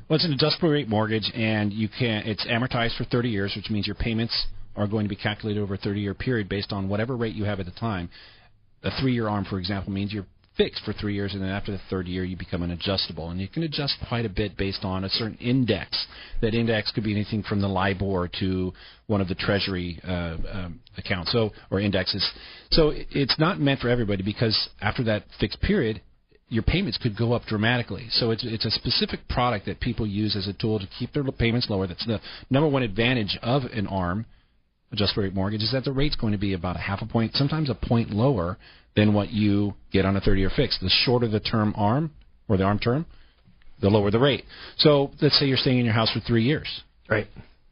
Well, it's an adjustable rate mortgage, and you can. It's amortized for 30 years, which means your payments are going to be calculated over a 30-year period based on whatever rate you have at the time. A three-year ARM, for example, means you're fixed for three years, and then after the third year, you become an adjustable, and you can adjust quite a bit based on a certain index. That index could be anything from the LIBOR to one of the Treasury uh, um, accounts, so or indexes. So it's not meant for everybody because after that fixed period, your payments could go up dramatically. So it's it's a specific product that people use as a tool to keep their payments lower. That's the number one advantage of an ARM adjustable rate mortgage is that the rate's going to be about a half a point, sometimes a point lower than what you get on a 30-year fix. The shorter the term arm or the arm term, the lower the rate. So let's say you're staying in your house for three years. Right.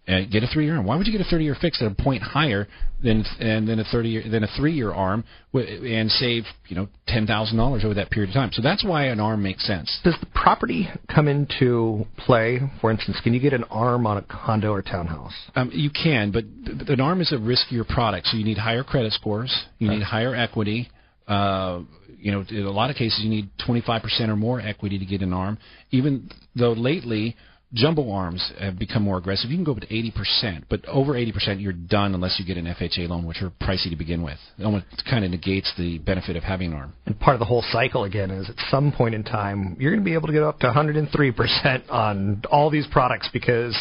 And get a three-year arm. Why would you get a 30-year fix at a point higher than and then a 30 than a three-year arm and save you know ten thousand dollars over that period of time? So that's why an arm makes sense. Does the property come into play? For instance, can you get an arm on a condo or townhouse? Um, you can, but an arm is a riskier product, so you need higher credit scores, you need higher equity. Uh, you know, in a lot of cases, you need 25% or more equity to get an arm. Even though lately, jumbo arms have become more aggressive. You can go up to 80%, but over 80%, you're done unless you get an FHA loan, which are pricey to begin with. It almost kind of negates the benefit of having an arm. And part of the whole cycle again is at some point in time, you're going to be able to get up to 103% on all these products because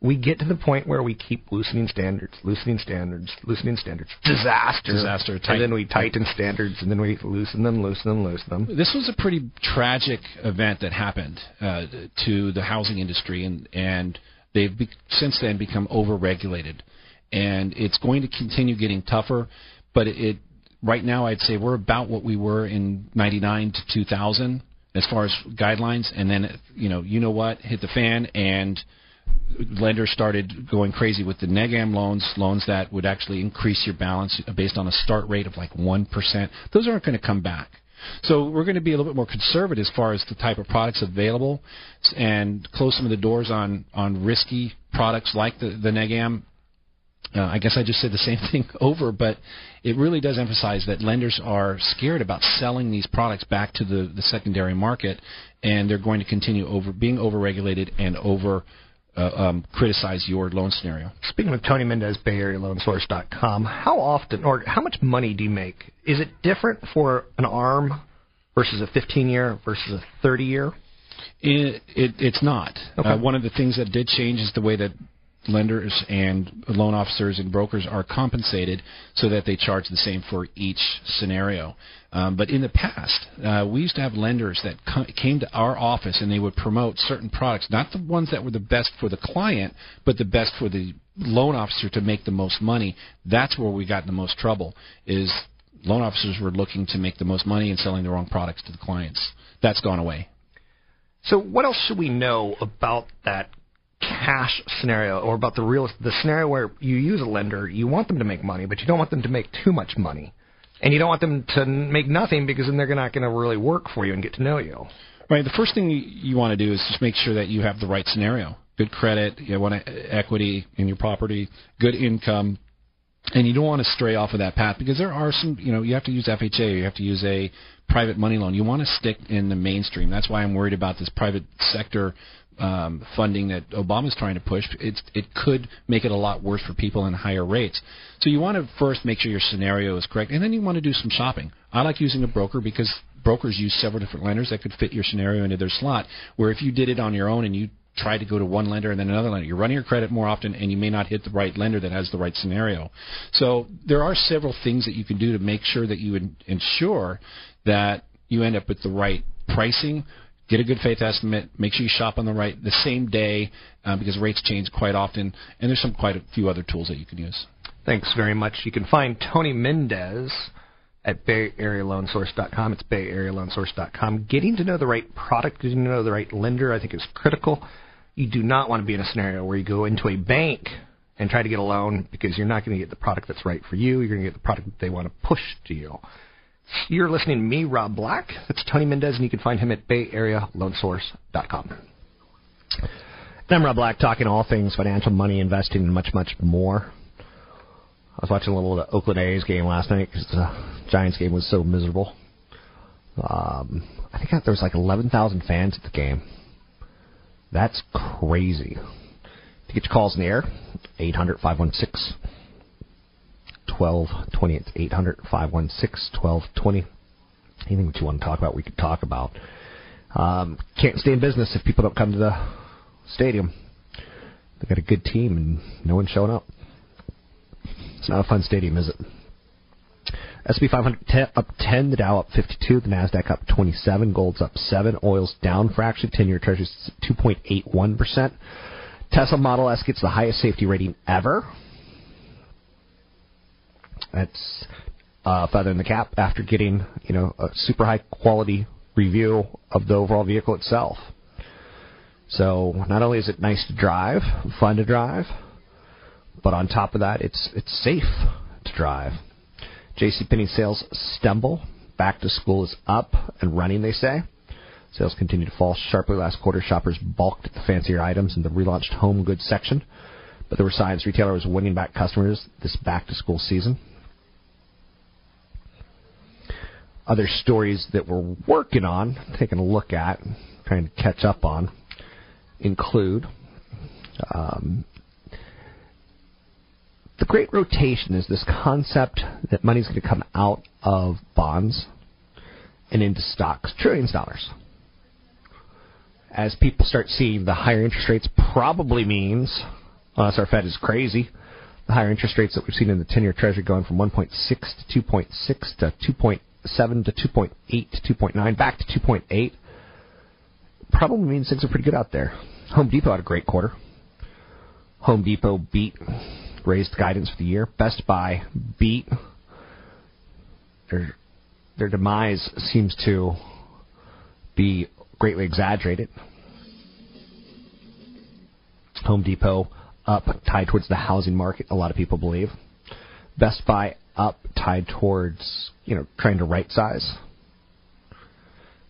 we get to the point where we keep loosening standards, loosening standards, loosening standards. Disaster. Disaster. and then we tighten standards, and then we loosen them, loosen them, loosen them. This was a pretty tragic event that happened uh, to the housing industry, and and they've be- since then become overregulated, and it's going to continue getting tougher. But it, it right now, I'd say we're about what we were in '99 to 2000 as far as guidelines, and then you know, you know what, hit the fan and lenders started going crazy with the negam loans, loans that would actually increase your balance based on a start rate of like 1%. Those aren't going to come back. So we're going to be a little bit more conservative as far as the type of products available and close some of the doors on, on risky products like the, the negam. Uh, I guess I just said the same thing over, but it really does emphasize that lenders are scared about selling these products back to the, the secondary market, and they're going to continue over being overregulated and over uh, um, criticize your loan scenario. Speaking with Tony Mendez, Bay Area BayAreaLoanSource.com, how often or how much money do you make? Is it different for an ARM versus a 15 year versus a 30 year? It, it, it's not. Okay. Uh, one of the things that did change is the way that lenders and loan officers and brokers are compensated so that they charge the same for each scenario. Um, but in the past, uh, we used to have lenders that co- came to our office and they would promote certain products, not the ones that were the best for the client, but the best for the loan officer to make the most money. That's where we got in the most trouble. Is loan officers were looking to make the most money and selling the wrong products to the clients. That's gone away. So, what else should we know about that cash scenario, or about the real the scenario where you use a lender, you want them to make money, but you don't want them to make too much money, and you don't want them to make nothing because then they're not going to really work for you and get to know you. Right. The first thing you want to do is just make sure that you have the right scenario. Good credit, you want uh, equity in your property, good income, and you don't want to stray off of that path because there are some, you know, you have to use FHA, you have to use a private money loan. You want to stick in the mainstream. That's why I'm worried about this private sector um, funding that Obama's trying to push. It's, it could make it a lot worse for people in higher rates. So you want to first make sure your scenario is correct, and then you want to do some shopping. I like using a broker because brokers use several different lenders that could fit your scenario into their slot. Where if you did it on your own and you try to go to one lender and then another lender. You're running your credit more often, and you may not hit the right lender that has the right scenario. So there are several things that you can do to make sure that you ensure that you end up with the right pricing. Get a good faith estimate. Make sure you shop on the right the same day uh, because rates change quite often, and there's some quite a few other tools that you can use. Thanks very much. You can find Tony Mendez at BayAreaLoanSource.com. It's BayAreaLoanSource.com. Getting to know the right product, getting to know the right lender, I think is critical. You do not want to be in a scenario where you go into a bank and try to get a loan because you're not going to get the product that's right for you. You're going to get the product that they want to push to you. You're listening to me, Rob Black. That's Tony Mendez, and you can find him at BayAreaLoanSource.com. And I'm Rob Black, talking all things financial, money, investing, and much, much more. I was watching a little of the Oakland A's game last night because the Giants game was so miserable. Um, I think there was like 11,000 fans at the game. That's crazy. To get your calls in the air, 800 516 1220. It's 800 516 1220. Anything that you want to talk about, we could talk about. Um, can't stay in business if people don't come to the stadium. They've got a good team and no one's showing up. It's not a fun stadium, is it? S&P 500 up 10, the Dow up 52, the Nasdaq up 27, gold's up 7, oil's down fraction, 10-year treasury's 2.81%. Tesla Model S gets the highest safety rating ever. That's uh, feather in the cap after getting you know a super high quality review of the overall vehicle itself. So not only is it nice to drive, fun to drive, but on top of that, it's it's safe to drive. JCPenney sales stumble. Back to school is up and running, they say. Sales continue to fall sharply last quarter. Shoppers balked at the fancier items in the relaunched home goods section, but there were signs retailer was winning back customers this back to school season. Other stories that we're working on, taking a look at, trying to catch up on, include um, the great rotation is this concept that money's going to come out of bonds and into stocks, trillions of dollars. As people start seeing the higher interest rates probably means, unless our Fed is crazy, the higher interest rates that we've seen in the 10-year Treasury going from 1.6 to 2.6 to 2.7 to 2.8 to 2.9 back to 2.8 probably means things are pretty good out there. Home Depot had a great quarter. Home Depot beat raised guidance for the year. Best Buy beat. Their their demise seems to be greatly exaggerated. Home Depot up, tied towards the housing market. A lot of people believe. Best Buy up, tied towards you know trying to right size.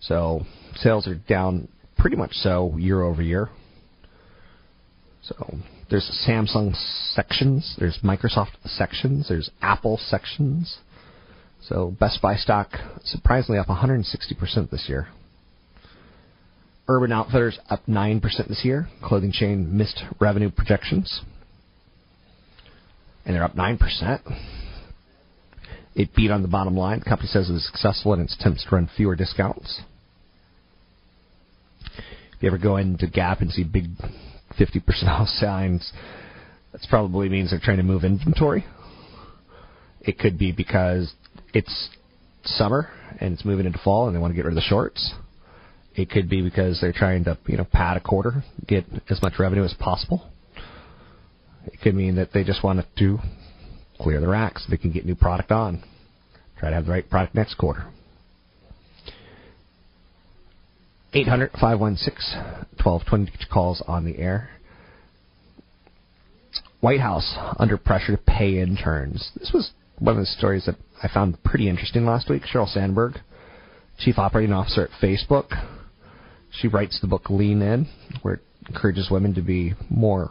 So sales are down pretty much so year over year. So there's Samsung sections, there's Microsoft sections, there's Apple sections. So Best Buy stock surprisingly up 160% this year. Urban Outfitters up 9% this year. Clothing chain missed revenue projections. And they're up 9%. It beat on the bottom line. The company says it was successful in its attempts to run fewer discounts. If you ever go into Gap and see big 50% off signs, that probably means they're trying to move inventory. It could be because it's summer and it's moving into fall and they want to get rid of the shorts. It could be because they're trying to, you know, pad a quarter, get as much revenue as possible. It could mean that they just want to clear the racks so they can get new product on. Try to have the right product next quarter. 800 516 1220 calls on the air. White House under pressure to pay interns. This was one of the stories that I found pretty interesting last week. Sheryl Sandberg, Chief Operating Officer at Facebook, she writes the book Lean In, where it encourages women to be more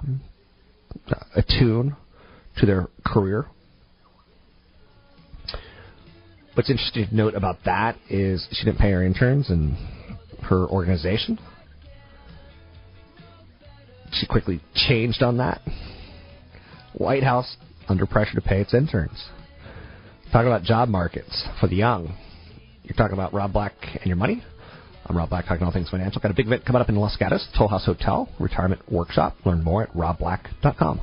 uh, attuned to their career. What's interesting to note about that is she didn't pay her interns and her organization. She quickly changed on that. White House under pressure to pay its interns. Talk about job markets for the young. You're talking about Rob Black and your money. I'm Rob Black, talking all things financial. Got a big event coming up in Los Gatos, Toll House Hotel, retirement workshop. Learn more at robblack.com.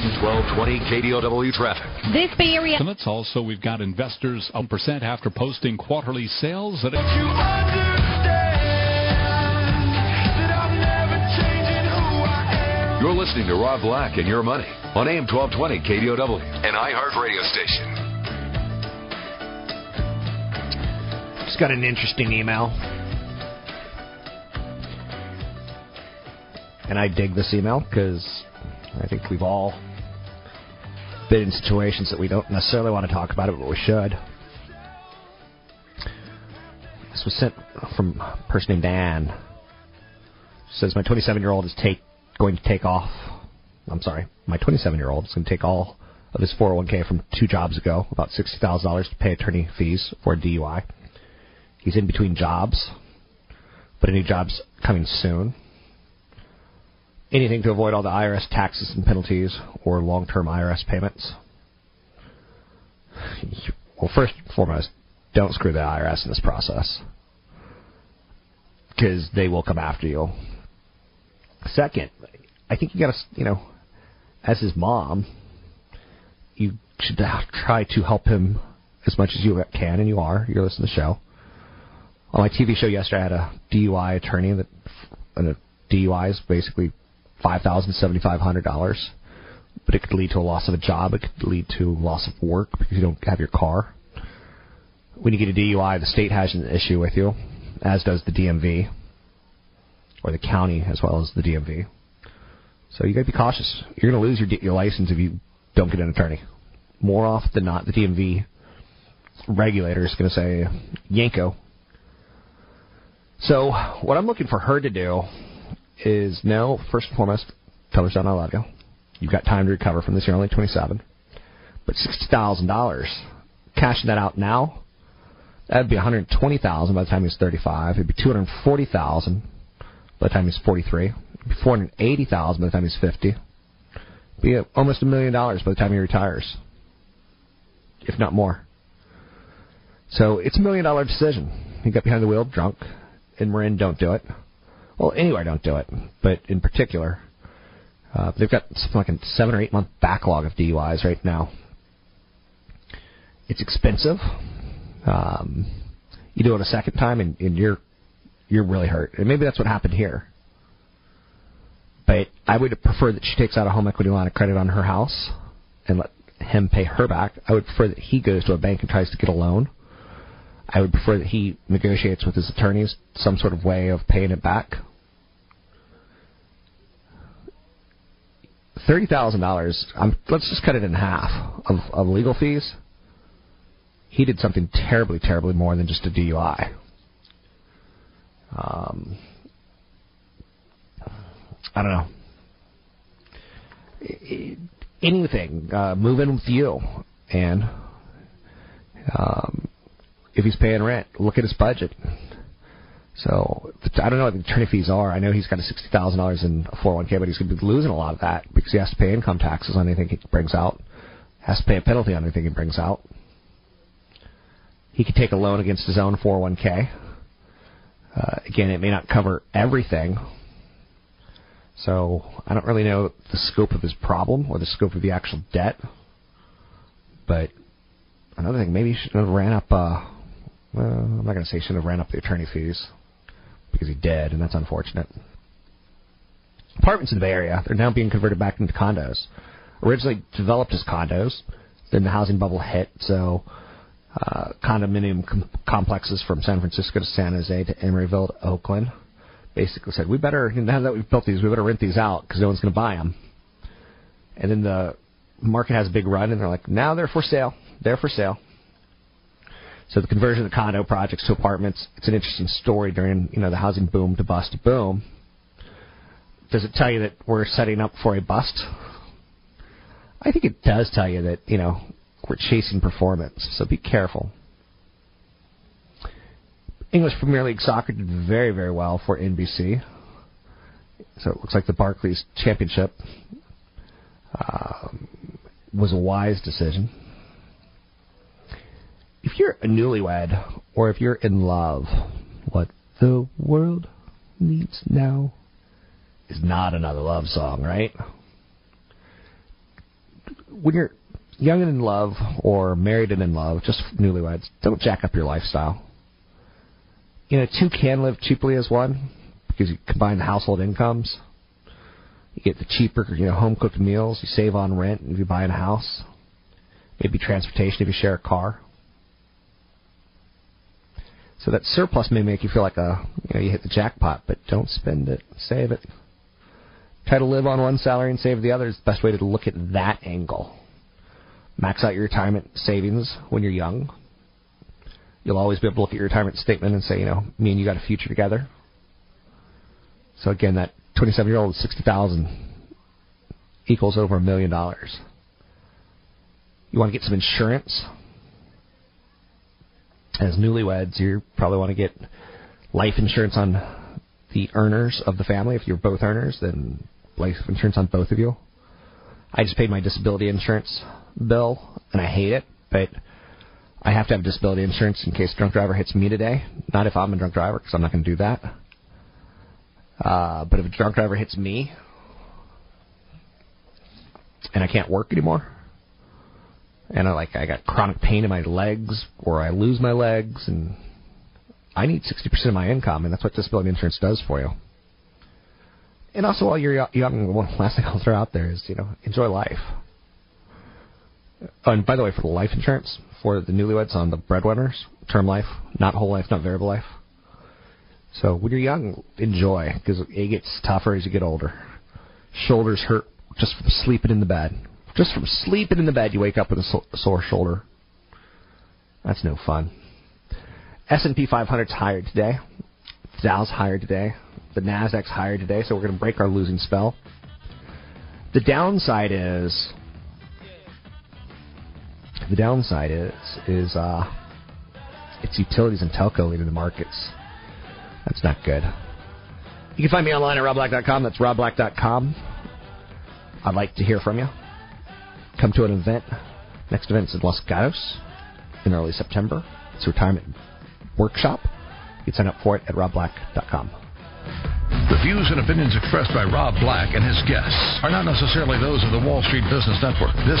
AM 1220 KDOW traffic. This Bay Area. Estimates. Also, we've got investors up percent after posting quarterly sales at. You're listening to Rob Black and Your Money on AM 1220 KDOW, an iHeart radio station. Just got an interesting email. And I dig this email because I think we've all been in situations that we don't necessarily want to talk about it, but we should. This was sent from a person named Dan. Says my 27 year old is take going to take off. I'm sorry, my 27 year old is going to take all of his 401k from two jobs ago, about $60,000 to pay attorney fees for a DUI. He's in between jobs, but a new job's coming soon. Anything to avoid all the IRS taxes and penalties or long term IRS payments. Well, first and foremost, don't screw the IRS in this process because they will come after you. Second, I think you got to, you know, as his mom, you should try to help him as much as you can, and you are. You're listening to the show. On my TV show yesterday, I had a DUI attorney that, and a DUI is basically five thousand seventy five hundred dollars, but it could lead to a loss of a job. It could lead to loss of work because you don't have your car. When you get a DUI, the state has an issue with you, as does the DMV, or the county as well as the DMV. So you got to be cautious. You're going to lose your your license if you don't get an attorney. More often than not, the DMV regulator is going to say, Yanko. So what I'm looking for her to do is no, first and foremost, tell son I love you. You've got time to recover from this. You're only 27. But $60,000, cashing that out now, that'd be 120000 by the time he's 35. It'd be 240000 by the time he's 43. It'd be 480000 by the time he's 50. It'd be almost a million dollars by the time he retires, if not more. So it's a million dollar decision. He got behind the wheel drunk. In Marin, don't do it. Well, anywhere, don't do it. But in particular, uh, they've got something like a seven or eight month backlog of DUIs right now. It's expensive. Um, you do it a second time, and, and you're you're really hurt. And maybe that's what happened here. But I would prefer that she takes out a home equity line of credit on her house and let him pay her back. I would prefer that he goes to a bank and tries to get a loan. I would prefer that he negotiates with his attorneys some sort of way of paying it back. Thirty thousand dollars. Let's just cut it in half of, of legal fees. He did something terribly, terribly more than just a DUI. Um, I don't know. Anything. Uh, with you. And um, if he's paying rent, look at his budget. So I don't know what the attorney fees are. I know he's got a sixty thousand dollars in a four hundred one k, but he's going to be losing a lot of that because he has to pay income taxes on anything he brings out, has to pay a penalty on anything he brings out. He could take a loan against his own four hundred one k. Uh, again, it may not cover everything, so I don't really know the scope of his problem or the scope of the actual debt. But another thing, maybe he should have ran up. Uh, well, I'm not going to say he should have ran up the attorney fees because he did, and that's unfortunate. Apartments in the Bay Area they're now being converted back into condos. Originally developed as condos, then the housing bubble hit, so uh, condominium com- complexes from San Francisco to San Jose to Emeryville to Oakland basically said, we better, now that we've built these, we better rent these out because no one's going to buy them. And then the market has a big run, and they're like, now they're for sale. They're for sale. So the conversion of the condo projects to apartments, it's an interesting story during, you know, the housing boom to bust boom. Does it tell you that we're setting up for a bust? I think it does tell you that, you know, we're chasing performance, so be careful. English Premier League soccer did very, very well for NBC. So it looks like the Barclays Championship uh, was a wise decision. If you're a newlywed or if you're in love, what the world needs now is not another love song, right? When you're young and in love or married and in love, just newlyweds, don't jack up your lifestyle you know, two can live cheaply as one because you combine the household incomes. You get the cheaper, you know, home cooked meals. You save on rent if you buy a house. Maybe transportation if you share a car. So that surplus may make you feel like a, you know, you hit the jackpot, but don't spend it. Save it. Try to live on one salary and save the other is the best way to look at that angle. Max out your retirement savings when you're young you'll always be able to look at your retirement statement and say, you know, me and you got a future together. So again, that 27 year old 60,000 equals over a million dollars. You want to get some insurance? As newlyweds, you probably want to get life insurance on the earners of the family. If you're both earners, then life insurance on both of you. I just paid my disability insurance bill, and I hate it, but I have to have disability insurance in case a drunk driver hits me today. Not if I'm a drunk driver, because I'm not going to do that. Uh, but if a drunk driver hits me and I can't work anymore, and I like I got chronic pain in my legs, or I lose my legs, and I need 60% of my income, and that's what disability insurance does for you. And also, while you're young, one last thing I'll throw out there is, you know, enjoy life. Oh, and by the way, for the life insurance, for the newlyweds on the breadwinners, term life, not whole life, not variable life. So when you're young, enjoy, because it gets tougher as you get older. Shoulders hurt just from sleeping in the bed. Just from sleeping in the bed, you wake up with a sore shoulder. That's no fun. S&P 500's higher today. The Dow's higher today. The Nasdaq's higher today, so we're going to break our losing spell. The downside is the downside is is uh, it's utilities and telco leading the markets. That's not good. You can find me online at robblack.com. That's robblack.com. I'd like to hear from you. Come to an event. Next event's in Los Gatos in early September. It's a retirement workshop. You can sign up for it at robblack.com. The views and opinions expressed by Rob Black and his guests are not necessarily those of the Wall Street Business Network. This